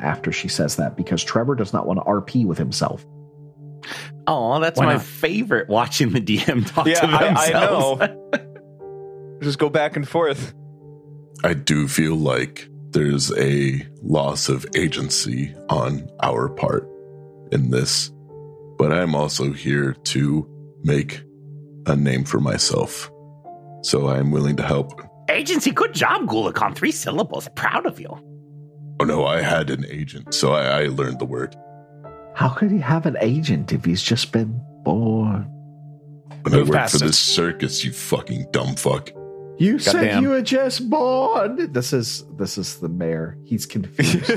after she says that because Trevor does not want to RP with himself. Oh, that's Why my not? favorite watching the DM talk Yeah, to I- I themselves. know. Just go back and forth. I do feel like there's a loss of agency on our part in this, but I'm also here to make a name for myself. So I'm willing to help. Agency, good job, Goluhkhan. Three syllables. Proud of you. Oh no, I had an agent, so I, I learned the word. How could he have an agent if he's just been born? When I worked for it. this circus, you fucking dumb fuck. You said Goddamn. you were just born. This is this is the mayor. He's confused.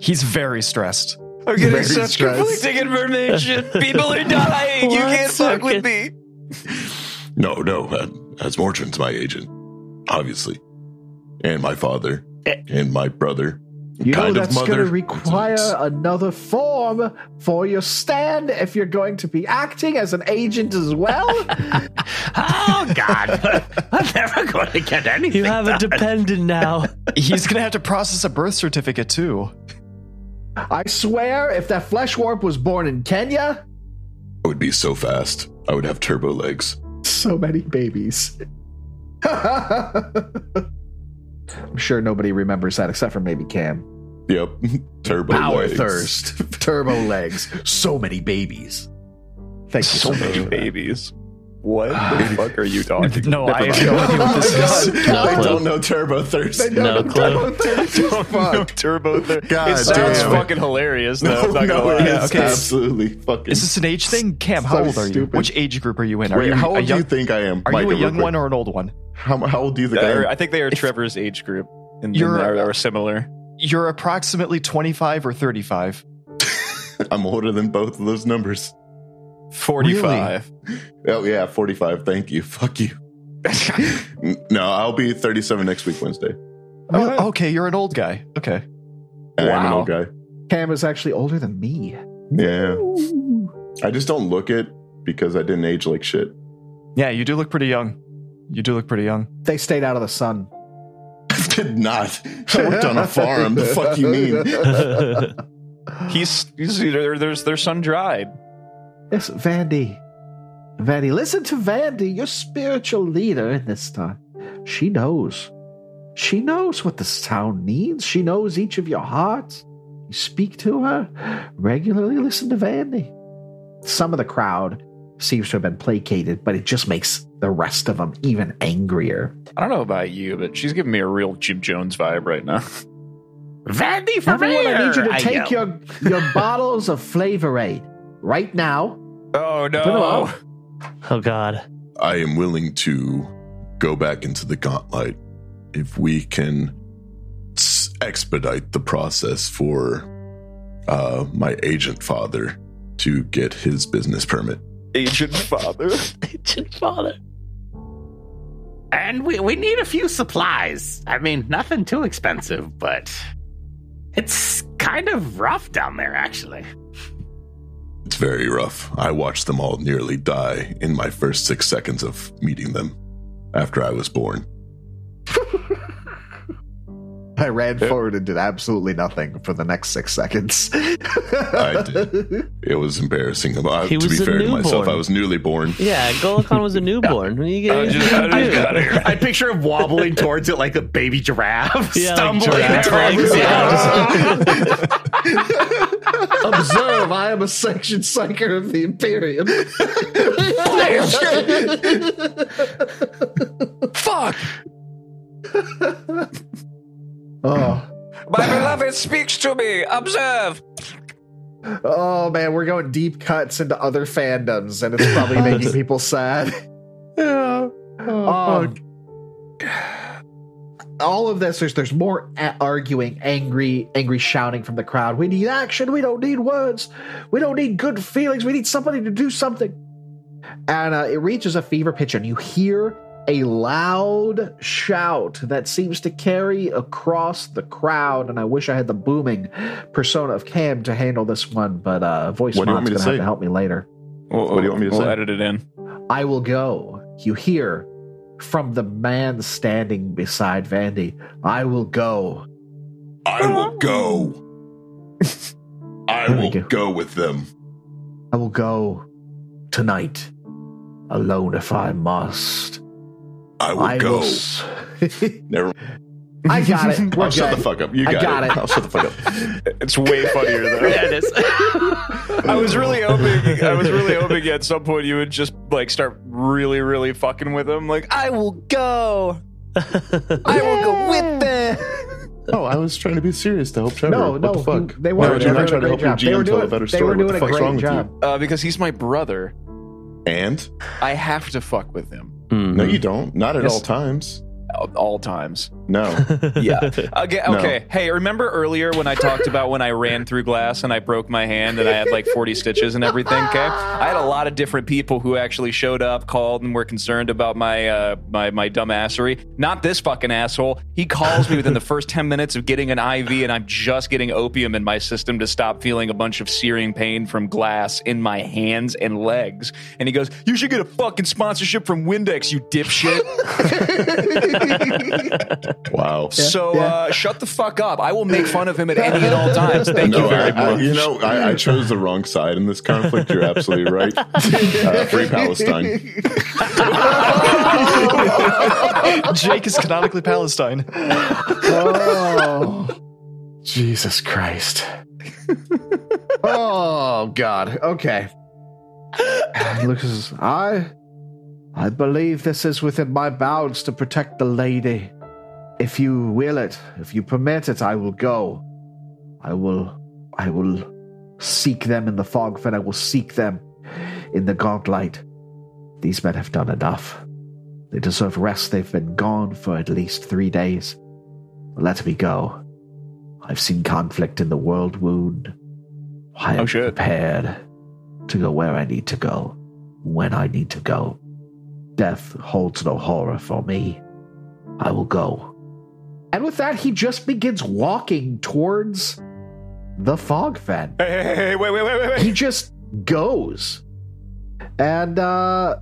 He's very stressed. I'm getting Very such stressed. conflicting information. People are dying. you can't fuck with me. No, no, uh, Azmordryn's my agent, obviously, and my father. Eh. and my brother. You know kind of that's going to require another form for your stand if you're going to be acting as an agent as well. Oh, God. I'm never going to get anything. You have a dependent now. He's gonna have to process a birth certificate too. I swear, if that flesh warp was born in Kenya, I would be so fast. I would have turbo legs. so many babies. I'm sure nobody remembers that except for maybe Cam. Yep, turbo Power legs. thirst, turbo legs, so many babies. Thank you so, So many babies. What the ah. fuck are you talking? No, I Never have no idea what this oh is. No I clue. don't know turbo thirst. They No don't know clue. turbo thirst as fuck. Turbo third. God it sounds damn. fucking hilarious though. No, I'm not no, gonna lie. it Yeah, okay. absolutely fucking. Is this an age thing? Cam, how So old are you? stupid. Which age group are you in? Are Wait, you how a old do young, you think I am? are Micah, you a real young quick. one or an old one? How, how old do you think I They're- am? I think they are If- Trevor's age group, and You're- are, are similar. You're approximately 25 or 35. I'm older than both of those numbers. Forty-five. Oh yeah, 45. Thank you. Fuck you. no, I'll be 37 next week Wednesday. Oh, okay, you're an old guy. Okay. And I'm an old guy. Cam is actually older than me. Yeah. I just don't look it because I didn't age like shit. Yeah, you do look pretty young. You do look pretty young. They stayed out of the sun. Did not. I worked on a farm. The fuck you mean? He's, he's there, there's their son dried. Yes, Vandy. Vandy, listen to Vandy, your spiritual leader in this time. She knows. She knows what the town needs. She knows each of your hearts. You speak to her regularly. Listen to Vandy. Some of the crowd seems to have been placated, but it just makes the rest of them even angrier. I don't know about you, but she's giving me a real Jim Jones vibe right now. Vandy for Everyone! I need you to I take yell. your your bottles of Flavor Aid right now. Oh no! Oh God. I am willing to go back into the Gauntlight if we can expedite the process for uh, my agent father to get his business permit. Agent father. Agent father. And we, we need a few supplies. I mean, nothing too expensive, but it's kind of rough down there, actually. It's very rough. I watched them all nearly die in my first six seconds of meeting them after I was born. I ran forward and did absolutely nothing for the next six seconds. I did. It was embarrassing. Uh, He to be was a fair to myself, newborn. I was newly born. Yeah, Goluhkhan was a newborn. When you get, I just, I just got. I picture him wobbling towards it like a baby giraffe, Yeah, like stumbling giraffe towards legs, it. Observe, I am a section psyker of the Imperium. Fuck! oh. My beloved speaks to me. Observe. oh man, we're going deep cuts into other fandoms, and it's probably making people sad. Yeah. Um, all of this, there's there's more a- arguing, angry, angry shouting from the crowd. We need action. We don't need words. We don't need good feelings. We need somebody to do something. And uh, it reaches a fever pitch, and you hear a loud shout that seems to carry across the crowd. And I wish I had the booming persona of Cam to handle this one, but uh, voice What do mod's me to gonna have to help me later. What do you want me to we'll say? edit it in. I will go. You hear from the man standing beside Vandy. I will go. I will go. I will go. go with them. I will go tonight. Alone if I must. I will I go. will Never. I got it. We're I'll shut the fuck up. You I got, got it. it. I'll shut the fuck up. It's way funnier though. yeah, it is. I was really hoping. I was really hoping at some point you would just like start really, really fucking with him. Like, I will go. I will go with them. Oh, I was trying to be serious to help Trevor. No, what no, the fuck? he- they No, were. you're they were not doing trying a to great help job. They were GM tell a doing, better they story. were What the a fuck's great wrong with you? Uh, because he's my brother. And I have to fuck with him no, you don't. Not at Yes. all times. at all times. No. Yeah. Okay. No. Hey, remember earlier when I talked about when I ran through glass and I broke my hand and I had like 40 stitches and everything? Okay. I had a lot of different people who actually showed up, called, and were concerned about my uh, my my dumbassery. Not this fucking asshole. He calls me within the first 10 minutes of getting an IV, and I'm just getting opium in my system to stop feeling a bunch of searing pain from glass in my hands and legs. And he goes, "You should get a fucking sponsorship from Windex, you dipshit." Wow. So uh, shut the fuck up. I will make fun of him at any and all times. Thank no, you very I, I- much. you know, I, I chose the wrong side in this conflict. You're absolutely right. Uh, free Palestine. Jake is canonically Palestine. Oh, Jesus Christ. oh, God. Okay. Lucas, I, I believe this is within my bounds to protect the lady. If you will it, if you permit it, I will go. I will, I will seek them in the Fogfen. I will seek them in the Gauntlight. These men have done enough. They deserve rest. They've been gone for at least three days. Let me go. I've seen conflict in the world wound. I oh, am Oh, prepared to go where I need to go, when I need to go. Death holds no horror for me. I will go. And with that, he just begins walking towards the Fogfen. Hey, hey, hey, hey, wait, wait, wait, wait, He just goes. And uh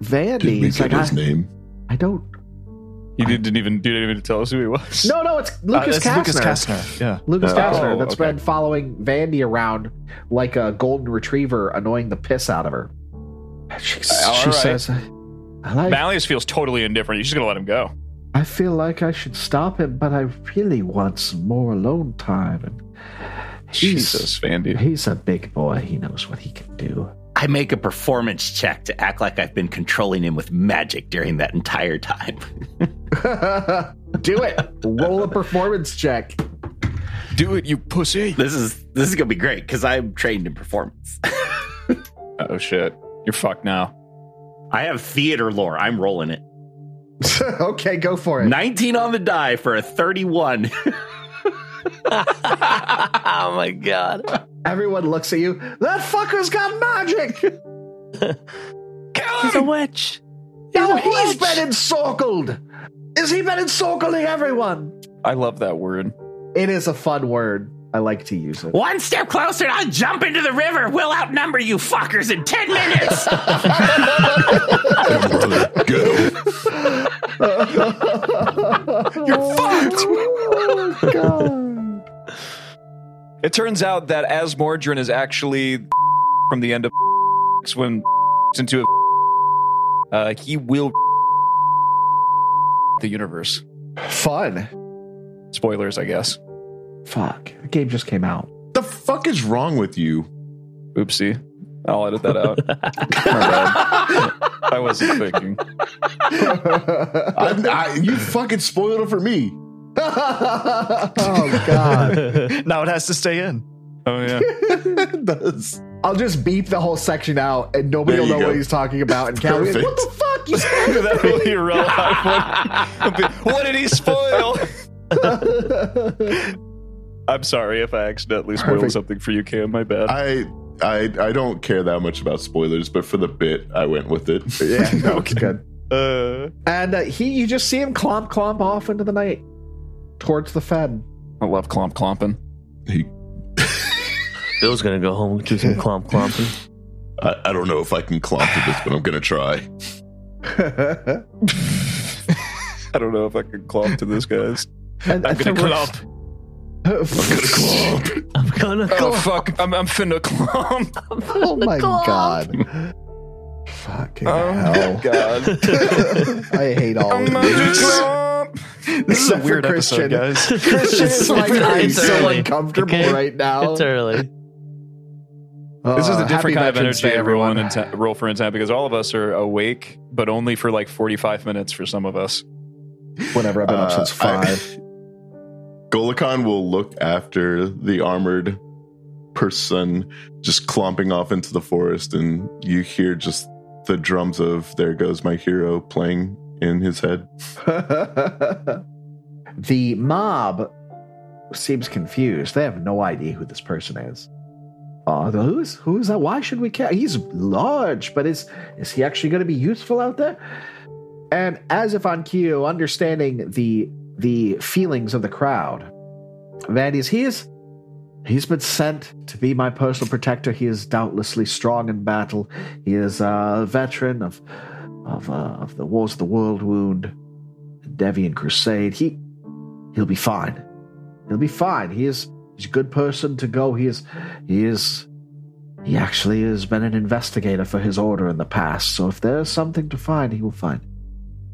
Vandy Did we is get like, his I, name? I don't You didn't even you didn't even tell us who he was. No, no, it's Lucas uh, Kastner. Lucas Kastner. Yeah. Lucas Oh, Kastner that's okay. been following Vandy around like a golden retriever, annoying the piss out of her. She, All she right. says, I, I like. Malleus feels totally indifferent. You're just gonna let him go. I feel like I should stop him, but I really want some more alone time. And Jesus, Vandy. He's a big boy. He knows what he can do. I make a performance check to act like I've been controlling him with magic during that entire time. Do it. Roll a performance check. Do it, you pussy. This is this is gonna be great because I'm trained in performance. Oh shit, you're fucked now. I have theater lore. I'm rolling it. okay, go for it. 19 on the die for a 31. oh my god. Everyone looks at you. That fucker's got magic. He's a witch. No, he's been encircled. Is he been encircling everyone? I love that word. It is a fun word. I like to use it. One step closer, and I'll jump into the river. We'll outnumber you fuckers in 10 minutes. Go! You're fucked. Oh, God. It turns out that as Azmordryn is actually from the end of when into a uh, he will the universe. Fun. Spoilers, I guess. Fuck. The game just came out. the fuck is wrong with you? Oopsie. I'll edit that out. I wasn't thinking. I, I, you fucking spoiled it for me. oh, God. now it has to stay in. Oh yeah. it does. I'll just beep the whole section out and nobody will know go. what he's talking about. And Cal like, what the fuck? You said that will be real hard. What did he spoil? I'm sorry if I accidentally spoiled Perfect. something for you, Cam. My bad. I I I don't care that much about spoilers, but for the bit, I went with it. yeah, no, it's good. Uh, And uh, he, you just see him clomp, clomp off into the night towards the Fed. I love clomp clomping. He, Bill's gonna go home and do some clomp clomping. I, I don't know if I can clomp to this, but I'm gonna try. I don't know if I can clomp to this, guys. and, I'm and gonna the rest- clomp. I'm gonna Oh clomp. fuck! I'm, I'm finna clomp. oh my Clomp. god. Fucking Oh hell. my god! I hate all I'm of gonna this. clomp. This is a Except for weird episode, Christian. guys. Christian is like It's so uncomfortable okay? right now. It's early. This is Uh, a different kind of Veterans energy Day, everyone everyone. in roll for intent because all of us are awake, but only for like 45 minutes for some of us. Whenever I've been up Uh, since I- five. Goluhkhan will look after the armored person just clomping off into the forest, and you hear just the drums of "There Goes My Hero" playing in his head. the mob seems confused. They have no idea who this person is. Uh, who is who is that? Why should we care? He's large, but is is he actually going to be useful out there? And as if on cue, understanding the the feelings of the crowd, Vandy's he is he's been sent to be my personal protector. He is doubtlessly strong in battle. He is a veteran of of uh, of the Wars of the World Wound, Devian Crusade. He he'll be fine. He'll be fine. He is he's a good person to go. He is he is he actually has been an investigator for his order in the past. So if there's something to find, he will find.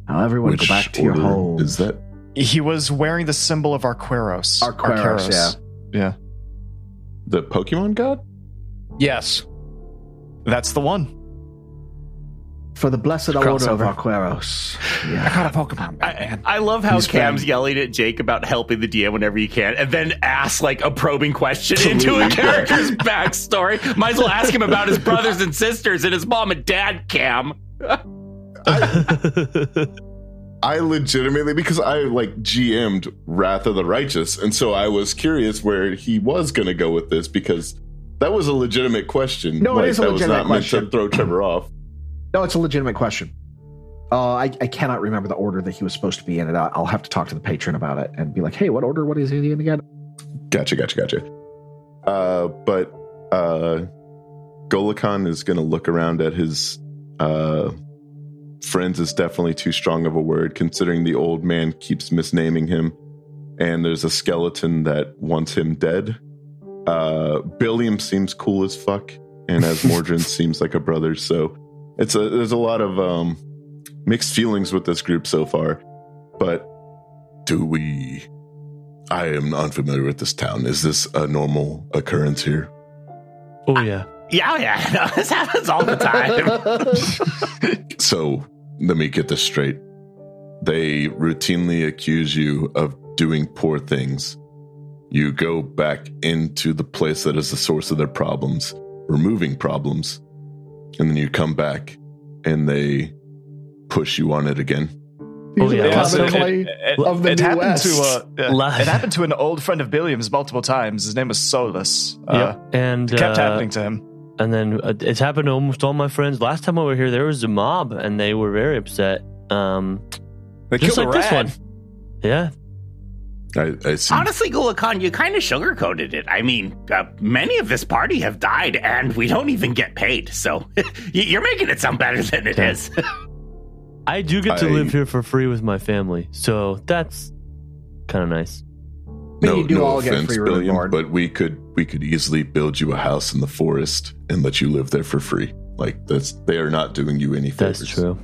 Now everyone go back to your homes. Is that He was wearing the symbol of Arqueros. Arqueros, yeah. Yeah. the Pokemon God? Yes. That's the one. for the blessed order of Crossover. Arqueros. I Yeah. got a Pokemon. I, man. I love how He's Cam's yelling at Jake about helping the DM whenever you can, and then asks like a probing question into a character's backstory. Might as well ask him about his brothers and sisters and his mom and dad, Cam. I legitimately because I like GM'd Wrath of the Righteous, and so I was curious where he was going to go with this because that was a legitimate question. No, it like, is a that legitimate was not meant question. to throw Trevor off. No, it's a legitimate question. Uh, I, I cannot remember the order that he was supposed to be in, and I'll I'll have to talk to the patron about it and be like, "Hey, what order? What is he in again?" Gotcha, gotcha, gotcha. Uh, but uh, Goluhkhan is going to look around at his uh, friends. Is definitely too strong of a word, considering the old man keeps misnaming him, and there's a skeleton that wants him dead. Uh, Billiam seems cool as fuck, and as Mordrin seems like a brother. So it's a there's a lot of um, mixed feelings with this group so far. But do we? I am unfamiliar with this town. Is this a normal occurrence here? Oh yeah. Yeah, oh, yeah. No, this happens all the time. So let me get this straight. They routinely accuse you of doing poor things. You go back into the place that is the source of their problems, removing problems, and then you come back and they push you on it again. Oh, yeah. the Yeah, so cosplay it, it- of the it happened West. to uh, it happened to an old friend of Billiam's multiple times. His name was Solus. Uh, yeah. And It kept uh, happening to him. And then uh, it's happened to almost all my friends. Last time I were here, there was a mob, and they were very upset. Um, They just killed like a this rat. one. Yeah. I, I see. Honestly, Goluhkhan, you kind of sugarcoated it. I mean, uh, many of this party have died, and we don't even get paid. So you- you're making it sound better than it Yeah. is. I do get to I- live here for free with my family, so that's kind of nice. But you do all get free room and but we could we could easily build you a house in the forest and let you live there for free. Like that's they are not doing you any favors. That's true.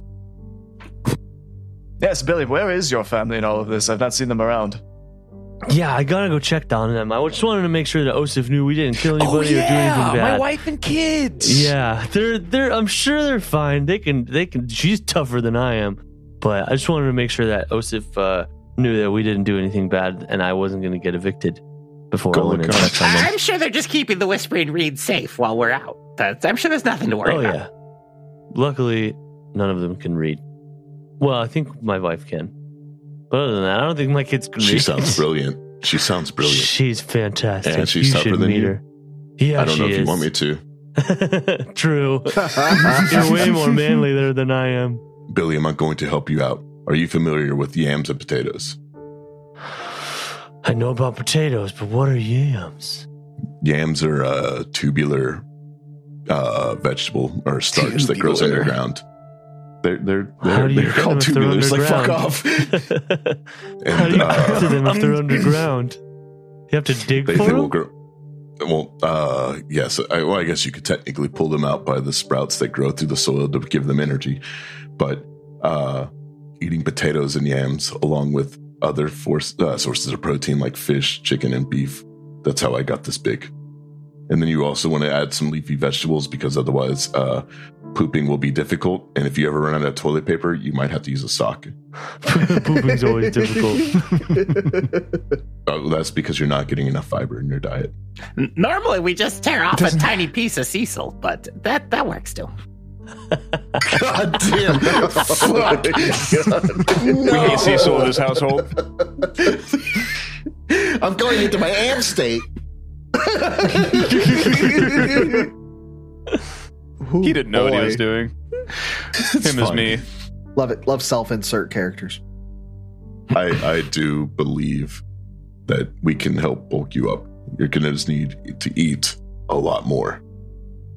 Yes, Billy, where is your family in all of this? I've not seen them around. Yeah, I gotta go check on them. I just wanted to make sure that Oseph knew we didn't kill anybody Oh or do anything bad. my wife and kids. Yeah, they're they're. I'm sure they're fine. They can they can. She's tougher than I am, but I just wanted to make sure that Oseph uh, knew that we didn't do anything bad, and I wasn't going to get evicted before I went and Golic. checked on them. I'm sure they're just keeping the Whispering Reed safe while we're out. That's, I'm sure there's nothing to worry Oh about. yeah. Luckily, none of them can read. Well, I think my wife can, but other than that, I don't think my kids can She read. sounds brilliant. She sounds brilliant. She's fantastic. And she's you tougher should than meet you? her. Yeah, I don't know she if you want me to. True. You're way more manly there than I am. Billiam, I'm I going to help you out. Are you familiar with yams and potatoes? I know about potatoes, but what are yams? Yams are a tubular uh, vegetable or starch that grows underground. They're they're they're, do you they're called them if they're tubulars. Like fuck underground? off. How do you uh, get to them if they're underground? You have to dig they, for they will them. grow. Well, uh, yes. I, well, I guess you could technically pull them out by the sprouts that grow through the soil to give them energy, but uh, eating potatoes and yams along with other force, uh, sources of protein like fish, chicken, and beef. That's how I got this big. And then you also want to add some leafy vegetables because otherwise, uh, pooping will be difficult. And if you ever run out of toilet paper, you might have to use a sock. Pooping's always difficult. Uh, that's because you're not getting enough fiber in your diet. Normally, we just tear off a tiny piece of Cecil, but that, that works too. God damn. Fuck. We hate Cecil in this household. I'm going into my am state. He didn't know what he was doing. It's Him as me. Love it. Love self insert characters. I, I do believe that we can help bulk you up. You're going to just need to eat a lot more.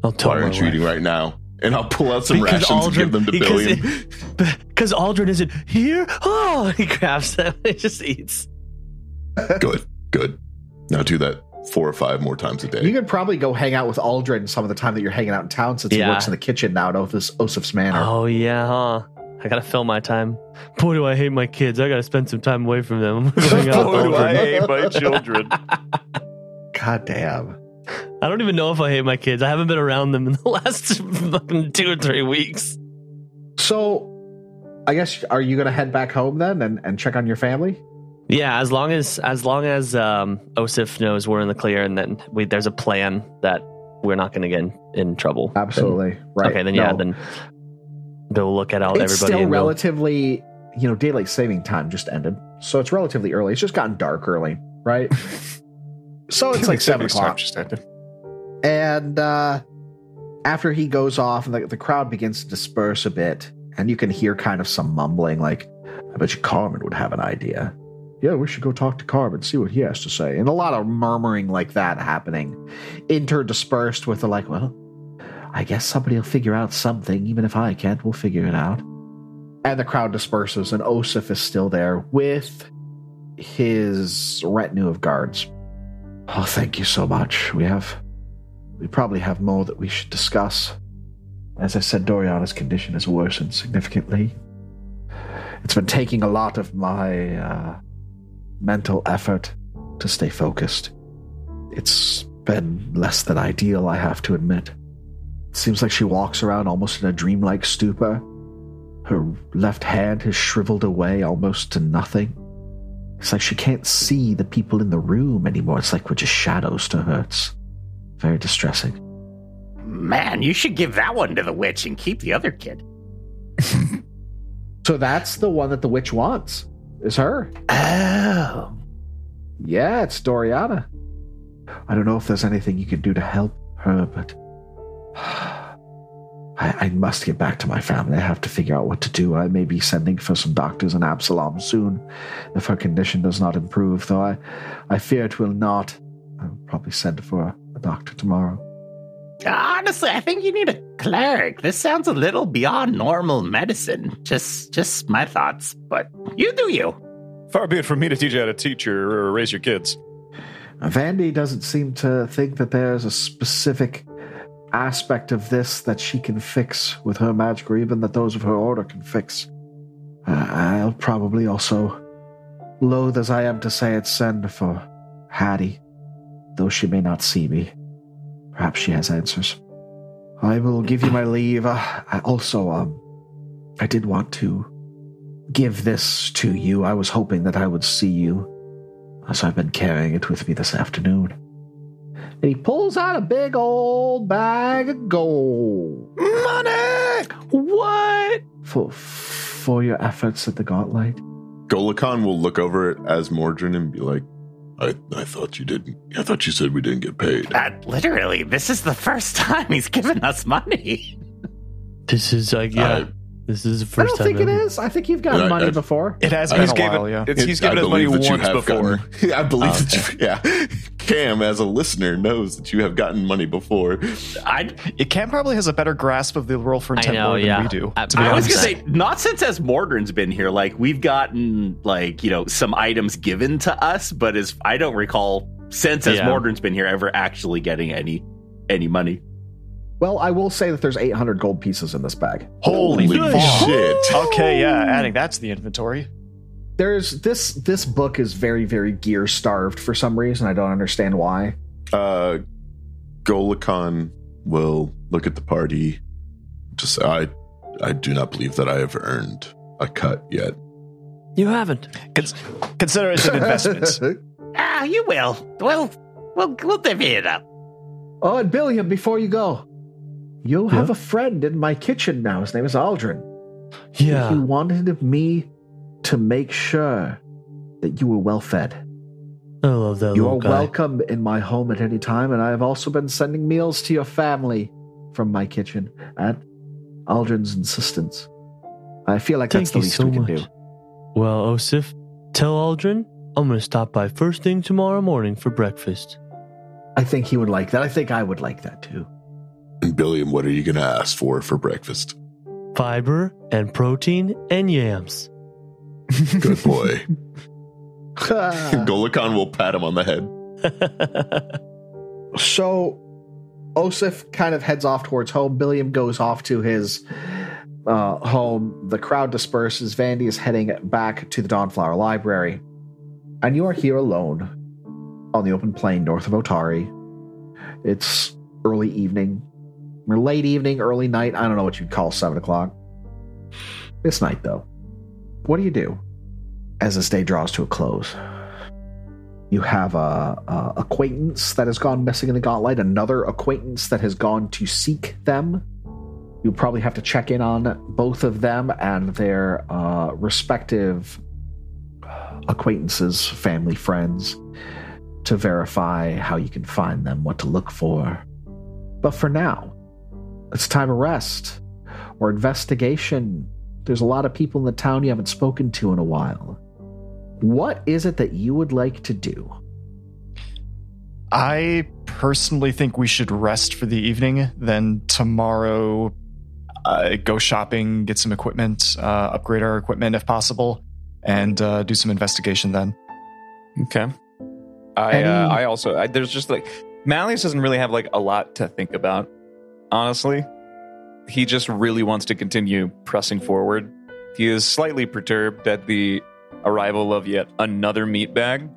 I'll tell Why my aren't you eating right now? And I'll pull out some rations and give them to Billy. Because Aldrin isn't here. Oh, he grabs them he just eats. good, good. Now do that four or five more times a day. You could probably go hang out with Aldrin some of the time that you're hanging out in town since Yeah. he works in the kitchen now at Oseph's, Oseph's Manor. Oh yeah, huh? I gotta fill my time. Boy, do I hate my kids. I gotta spend some time away from them. I'm gonna hang out with Boy, do I hate my children. God damn. I don't even know if I hate my kids. I haven't been around them in the last fucking two or three weeks. So, I guess are you going to head back home then and, and check on your family? Yeah, as long as as long as um, Oseph knows we're in the clear, and then we, there's a plan that we're not going to get in, in trouble. Absolutely. Then- right. Okay, then yeah, then they'll look at all it's everybody. still relatively, you know, daylight saving time just ended. So it's relatively early. It's just gotten dark early, right? so it's like seven o'clock. Just ended. And uh, after he goes off, and the, the crowd begins to disperse a bit, and you can hear kind of some mumbling, like, I bet you Carman would have an idea. Yeah, we should go talk to Carman, see what he has to say. And a lot of murmuring like that happening, interdispersed with the like, well, I guess somebody will figure out something, even if I can't, we'll figure it out. And the crowd disperses, and Oseph is still there with his retinue of guards. Oh, thank you so much. We have we probably have more that we should discuss. As I said, Doriana's condition has worsened significantly. It's been taking a lot of my uh, mental effort to stay focused. It's been less than ideal, I have to admit. It seems like she walks around almost in a dreamlike stupor. Her left hand has shriveled away almost to nothing. It's like she can't see the people in the room anymore. It's like we're just shadows to her. It's very distressing. Man, you should give that one to the witch and keep the other kid. So that's the one that the witch wants. Is her. Oh. Yeah, it's Doriana. I don't know if there's anything you can do to help her, but I, I must get back to my family. I have to figure out what to do. I may be sending for some doctors in Absalom soon if her condition does not improve, though I, I fear it will not. I'll probably send for a doctor tomorrow. Honestly, I think you need a cleric. This sounds a little beyond normal medicine. Just just my thoughts, but you do you. Far be it from me to teach you how to teach or, or raise your kids. Vandy doesn't seem to think that there's a specific aspect of this that she can fix with her magic, or even that those of her order can fix. Uh, I'll probably also, loath as I am to say it, send for Hattie, though she may not see me. Perhaps she has answers. I will give you my leave. Uh, I also, um, I did want to give this to you. I was hoping that I would see you, as I've been carrying it with me this afternoon. And he pulls out a big old bag of gold Money! What? for for your efforts at the Gauntlight. Goluhkhan will look over it Azmordryn and be like, I, I thought you didn't. I thought you said we didn't get paid. Uh, literally, this is the first time he's given us money. This is like yeah. I- this is the first I don't think time it ever. is. I think you've gotten I- money I- before. It has been He's a while, given, yeah. it's, he's given us money believe that you once before. gotten- I believe Oh, that you, yeah. Cam, as a listener, knows that you have gotten money before. I It Cam probably has a better grasp of the role for I intent know, lore than yeah. we do. I- to be I was gonna say, not since Azmordryn's been here, like we've gotten like, you know, some items given to us, but as I don't recall since as Yeah. Mordrin's been here ever actually getting any any money. Well, I will say that there's 800 gold pieces in this bag. Holy Holy shit. Okay, yeah, adding that to the inventory. There's this this book is very very gear starved for some reason. I don't understand why. Uh, Goluhkhan will look at the party. Just say, I, I do not believe that I have earned a cut yet. You haven't. Cons- consider it an investment. Ah, you will. Well, we'll we'll divvy it up. oh, and Billiam, before you go, you Yeah? have a friend in my kitchen now. His name is Aldrin. Yeah. He wanted me to make sure that you were well fed. I love that You are guy. welcome in my home at any time, and I have also been sending meals to your family from my kitchen at Aldrin's insistence. I feel like that's the least so we can much. do. Well, Oseph, tell Aldrin I'm going to stop by first thing tomorrow morning for breakfast. I think he would like that. I think I would like that too. And Billiam, what are you going to ask for for breakfast? Fiber and protein and yams. Good boy. Goluhkhan will pat him on the head. so Oseph kind of heads off towards home. Billiam goes off to his uh, home. The crowd disperses. Vandy is heading back to the Dawnflower Library. And you are here alone on the open plain north of Otari. It's early evening, or late evening, early night. I don't know what you'd call seven o'clock. It's night, though. What do you do as this day draws to a close? You have a, a acquaintance that has gone missing in the Gauntlight, another acquaintance that has gone to seek them. You probably have to check in on both of them and their uh, respective acquaintances, family, friends, to verify how you can find them, what to look for. But for now, it's time of rest or investigation. There's a lot of people in the town you haven't spoken to in a while. What is it that you would like to do? I personally think we should rest for the evening. Then tomorrow, uh, go shopping, get some equipment, uh, upgrade our equipment if possible, and uh, do some investigation. Then Okay. I Any- uh, I also I, there's just like Malleus doesn't really have like a lot to think about, honestly. He just really wants to continue pressing forward. He is slightly perturbed at the arrival of yet another meat bag,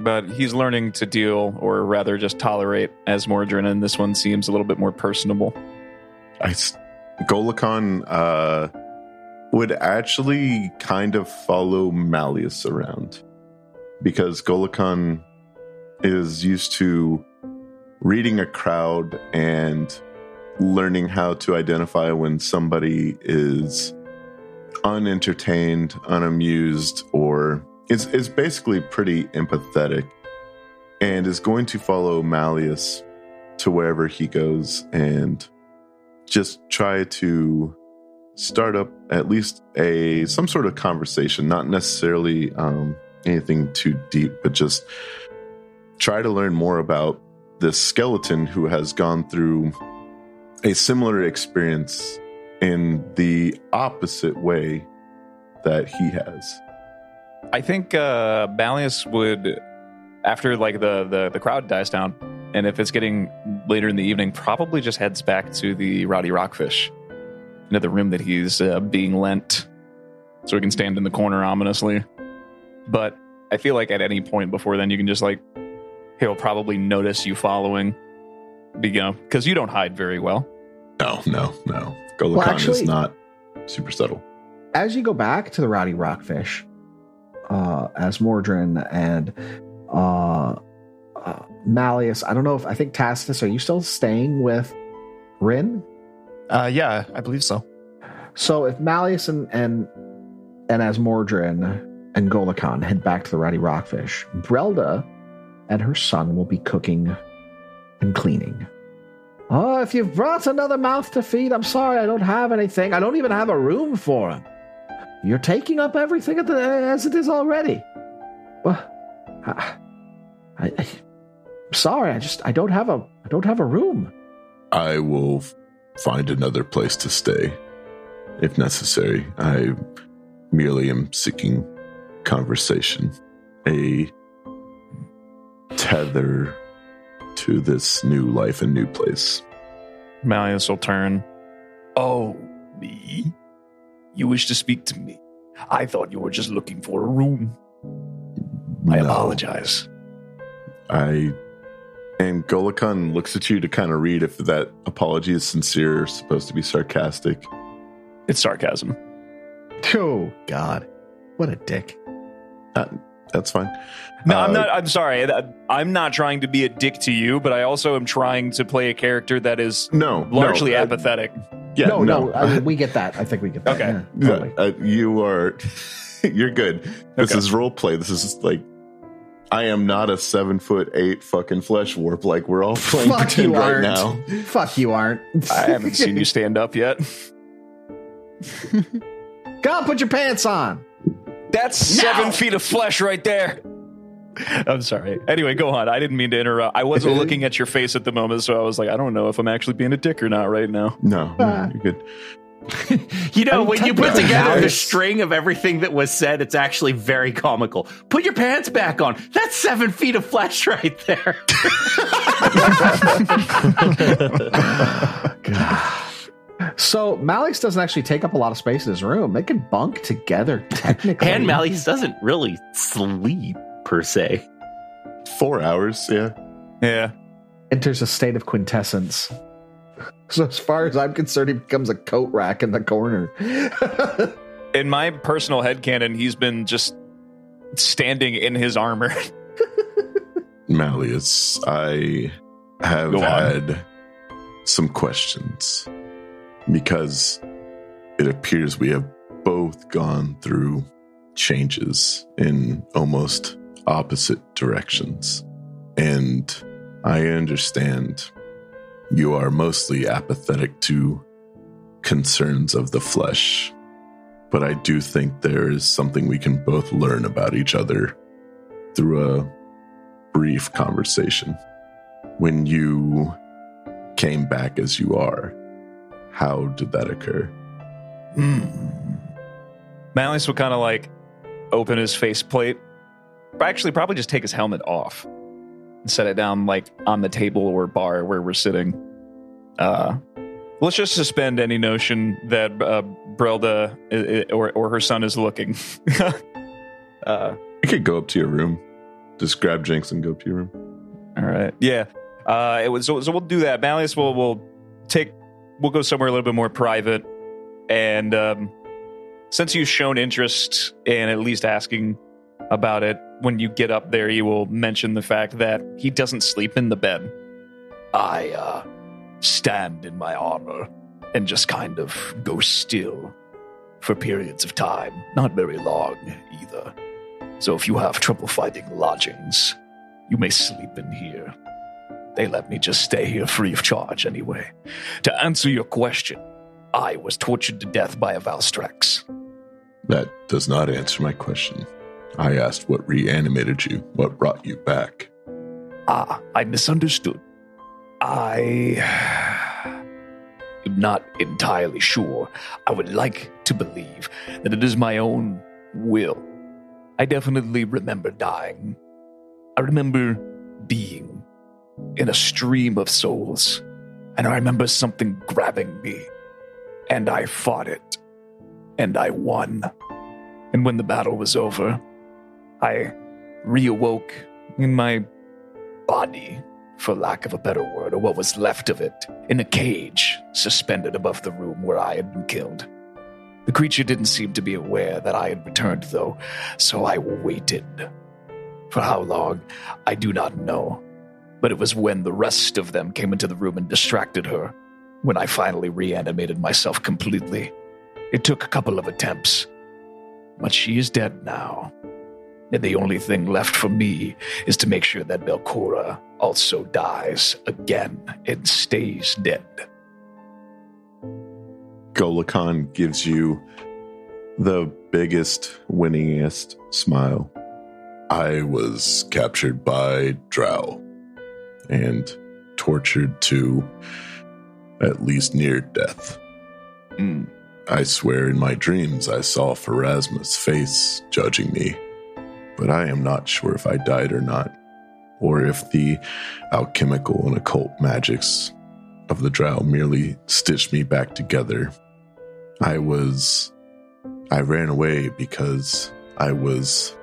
but he's learning to deal, or rather just tolerate, Azmordryn, and this one seems a little bit more personable. I uh, would actually kind of follow Malleus around because Goluhkhan is used to reading a crowd and learning how to identify when somebody is unentertained, unamused, or is is basically pretty empathetic, and is going to follow Malleus to wherever he goes and just try to start up at least a some sort of conversation not necessarily um, anything too deep but just try to learn more about this skeleton who has gone through a similar experience in the opposite way that he has I think uh, Malleus would, after like the, the the crowd dies down, and if it's getting later in the evening, probably just heads back to the Rowdy Rockfish, into the room that he's uh, being lent, so he can stand in the corner ominously. But I feel like at any point before then, you can just like he'll probably notice you following, you know, because you don't hide very well. no no no Goluhkhan Well, actually- is not super subtle as you go back to the Rowdy Rockfish, uh, Azmordryn and uh, uh, Malleus, I don't know if I think Tacitus, are you still staying with Wrin? Uh, yeah, I believe so. So if Malleus and and and Azmordryn and Goluhkhan head back to the Rowdy Rockfish, Brelda and her son will be cooking and cleaning. Oh, if you've brought another mouth to feed, I'm sorry, I don't have anything. I don't even have a room for him. You're taking up everything the, as it is already. Well, I, I, I, sorry, I just I don't have a I don't have a room. I will find another place to stay if necessary. I merely am seeking conversation, a tether to this new life and new place. Malleus will turn. Oh, me? You wish to speak to me? I thought you were just looking for a room. I apologize. I and Goluhkhan looks at you to kind of read if that apology is sincere or supposed to be sarcastic. It's sarcasm. Oh God, what a dick! Uh, That's fine. No, Uh, I'm not. I'm sorry. I'm not trying to be a dick to you, but I also am trying to play a character that is No, largely no, uh, apathetic. yeah, no, no, I mean, we get that. I think we get that. Okay. yeah, Yeah, totally. uh, you are you're good this Okay. is role play this is like i am not a seven foot eight fucking flesh warp like we're all playing Fuck pretend you right aren't. now Fuck you aren't. I haven't seen you stand up yet. Go on, put your pants on. That's seven feet of flesh right there. I'm sorry. Anyway, go on. I didn't mean to interrupt. I wasn't looking at your face at the moment, so I was like, I don't know if I'm actually being a dick or not right now. no, no uh. you're good You know, when you put technically together the string of everything that was said, it's actually very comical. Put your pants back on. That's seven feet of flesh right there. So Malix doesn't actually take up a lot of space in his room. They can bunk together technically. And Malleus doesn't really sleep per se. four hours yeah Yeah. enters a state of quintessence. So as far as I'm concerned, he becomes a coat rack in the corner. In my personal head headcanon, he's been just standing in his armor. malleus i have had some questions because it appears we have both gone through changes in almost opposite directions. And I understand you are mostly apathetic to concerns of the flesh, but I do think there is something we can both learn about each other through a brief conversation. When you came back as you are, how did that occur? Hmm. Malleus will kind of like open his faceplate. Actually, probably just take his helmet off and set it down like on the table or bar where we're sitting. Uh, Let's just suspend any notion that uh, Brelda i- i- or or her son is looking. uh, You could go up to your room. Just grab Jinx and go up to your room. all right. Yeah. Uh, it was so, so we'll do that. Malleus will will take we'll go somewhere a little bit more private, and um, since you've shown interest in at least asking about it, when you get up there, you will mention the fact that he doesn't sleep in the bed. I uh, stand in my armor and just kind of go still for periods of time, not very long either. So if you have trouble finding lodgings, you may sleep in here. They let me just stay here free of charge anyway. To answer your question, I was tortured to death by a Valstrax. That does not answer my question. I asked what reanimated you, what brought you back. Ah, I misunderstood. I am not entirely sure. I would like to believe that it is my own will. I definitely remember dying. I remember being in a stream of souls, and I remember something grabbing me, and I fought it, and I won. And when the battle was over, I reawoke in my body, for lack of a better word, or what was left of it, in a cage suspended above the room where I had been killed. The creature didn't seem to be aware that I had returned, though, so I waited. For how long, I do not know. But it was when the rest of them came into the room and distracted her, when I finally reanimated myself completely. It took a couple of attempts, but she is dead now. And the only thing left for me is to make sure that Belcorra also dies again and stays dead. Goluhkhan gives you the biggest, winningest smile. I was captured by Drow and tortured to at least near death. Mm. I swear in my dreams I saw Pharasma's face judging me, but I am not sure if I died or not, or if the alchemical and occult magics of the drow merely stitched me back together. I was. I ran away because I was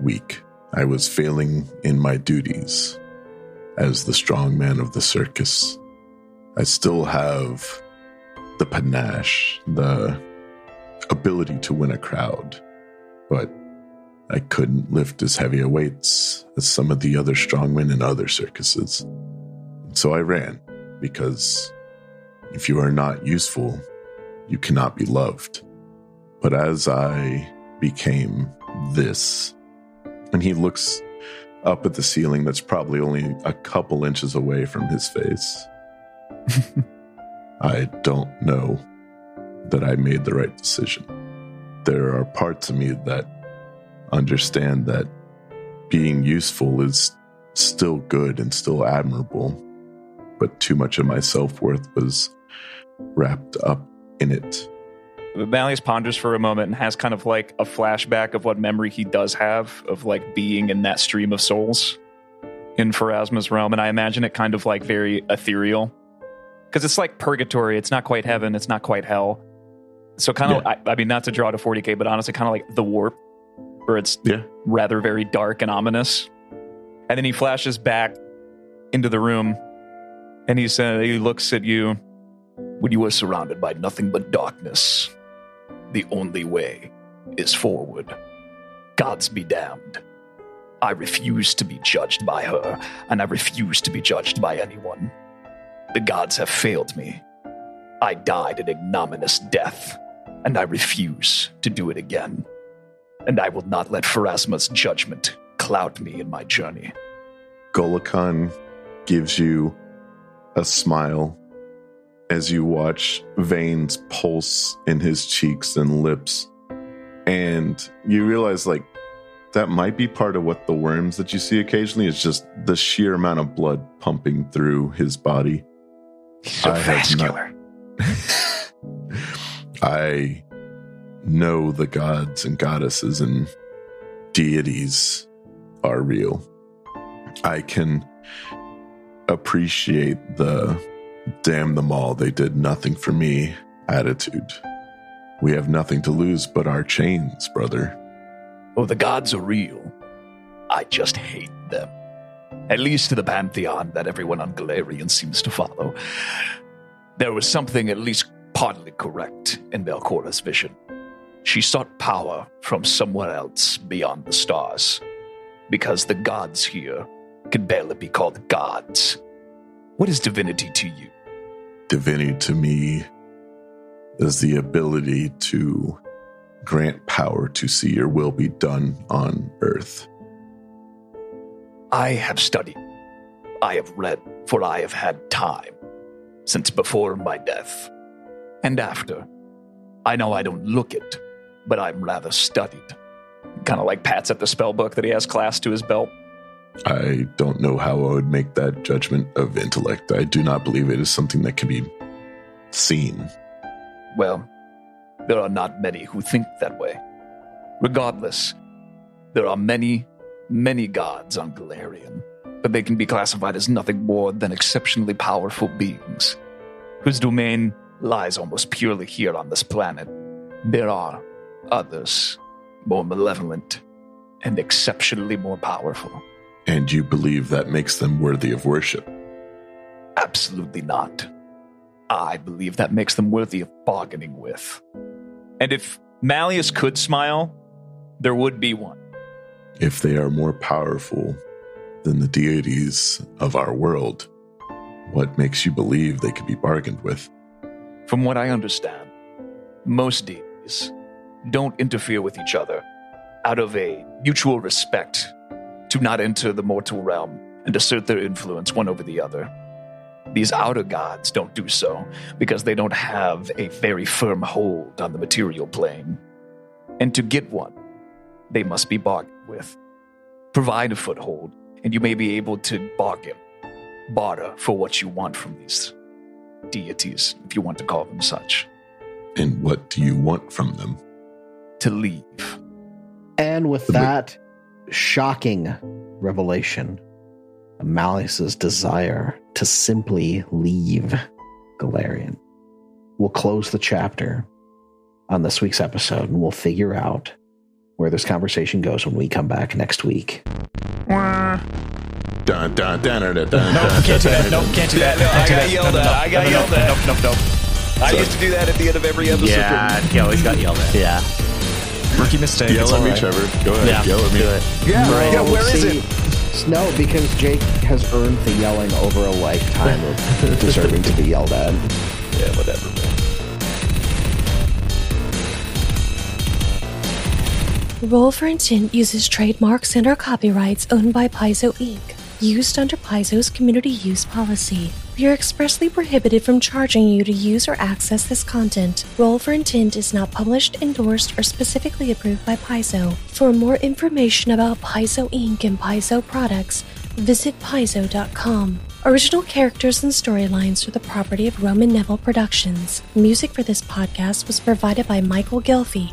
weak. I was failing in my duties as the strong man of the circus. I still have the panache, the ability to win a crowd, but I couldn't lift as heavy a weights as some of the other strongmen in other circuses. So I ran because if you are not useful, you cannot be loved. But as I became this, and he looks up at the ceiling that's probably only a couple inches away from his face. I don't know that I made the right decision. There are parts of me that understand that being useful is still good and still admirable, but too much of my self worth was wrapped up in it. Malleus ponders for a moment and has kind of like a flashback of what memory he does have of like being in that stream of souls in Pharasma's realm. And I imagine it kind of like very ethereal because it's like purgatory. It's not quite heaven. It's not quite hell. So kind of, I, I mean, not to draw to 40K, but honestly, kind of like the warp where it's Yeah. rather very dark and ominous. And then he flashes back into the room and he said, he looks at you when you are surrounded by nothing but darkness. The only way is forward. Gods be damned. I refuse to be judged by her, and I refuse to be judged by anyone. The gods have failed me. I died an ignominious death, and I refuse to do it again. And I will not let Pharasma's judgment cloud me in my journey. Goluhkhan gives you a smile as you watch veins pulse in his cheeks and lips. And you realize, like, that might be part of what the worms that you see occasionally is just the sheer amount of blood pumping through his body. So I have not- vascular. I know the gods and goddesses and deities are real. I can appreciate the damn them all, they did nothing for me attitude. We have nothing to lose but our chains, brother. Oh, the gods are real. I just hate them. At least to the pantheon that everyone on Golarion seems to follow. There was something at least partly correct in Belcorra's vision. She sought power from somewhere else beyond the stars. Because the gods here can barely be called gods. What is divinity to you? Divinity to me is the ability to grant power to see your will be done on earth. I have studied. I have read, for I have had time since before my death and after. I know I don't look it, but I'm rather studied. Kind of like pats at the spell book that he has clasped to his belt. I don't know how I would make that judgment of intellect. I do not believe it is something that can be seen. Well, there are not many who think that way. Regardless, there are many, many gods on Golarion, but they can be classified as nothing more than exceptionally powerful beings, whose domain lies almost purely here on this planet. There are others, more malevolent and exceptionally more powerful. And you believe that makes them worthy of worship. Absolutely not. I believe that makes them worthy of bargaining with. And if Malleus could smile, there would be one. If they are more powerful than the deities of our world, what makes you believe they could be bargained with? From what I understand, most deities don't interfere with each other out of a mutual respect to not enter the mortal realm and assert their influence one over the other. These outer gods don't do so because they don't have a very firm hold on the material plane. And to get one, they must be bargained with. Provide a foothold, and you may be able to bargain, barter for what you want from these deities, if you want to call them such, And what do you want from them? to leave. And with that shocking revelation, Malleus's desire to simply leave Golarion, we'll close the chapter on this week's episode and we'll figure out where this conversation goes when we come back next week. Dun, dun, dun, dun, dun, dun, No, dun, can't do that. dun, No, can't do that. no, I got yelled No, no, at. I got No, no, yelled at. Nope, nope, nope. I used to do that at the end of every episode. Yeah, he always got yelled at. Yeah. Rookie mistake. Yell at me, right. Trevor. Go ahead. Yeah. Yell at me. Do it. Yeah, Right. yeah, where is See, it? No, because Jake has earned the yelling over a lifetime of deserving to be yelled at. Yeah, whatever. Man. Roll for Intent uses trademarks and or copyrights owned by Paizo Inc., used under Paizo's community use policy. We are expressly prohibited from charging you to use or access this content. Roll for Intent is not published, endorsed, or specifically approved by Paizo. For more information about Paizo Inc. and Paizo products, visit paizo.com. Original characters and storylines are the property of Roman Neville Productions. Music for this podcast was provided by Michael Ghelfi.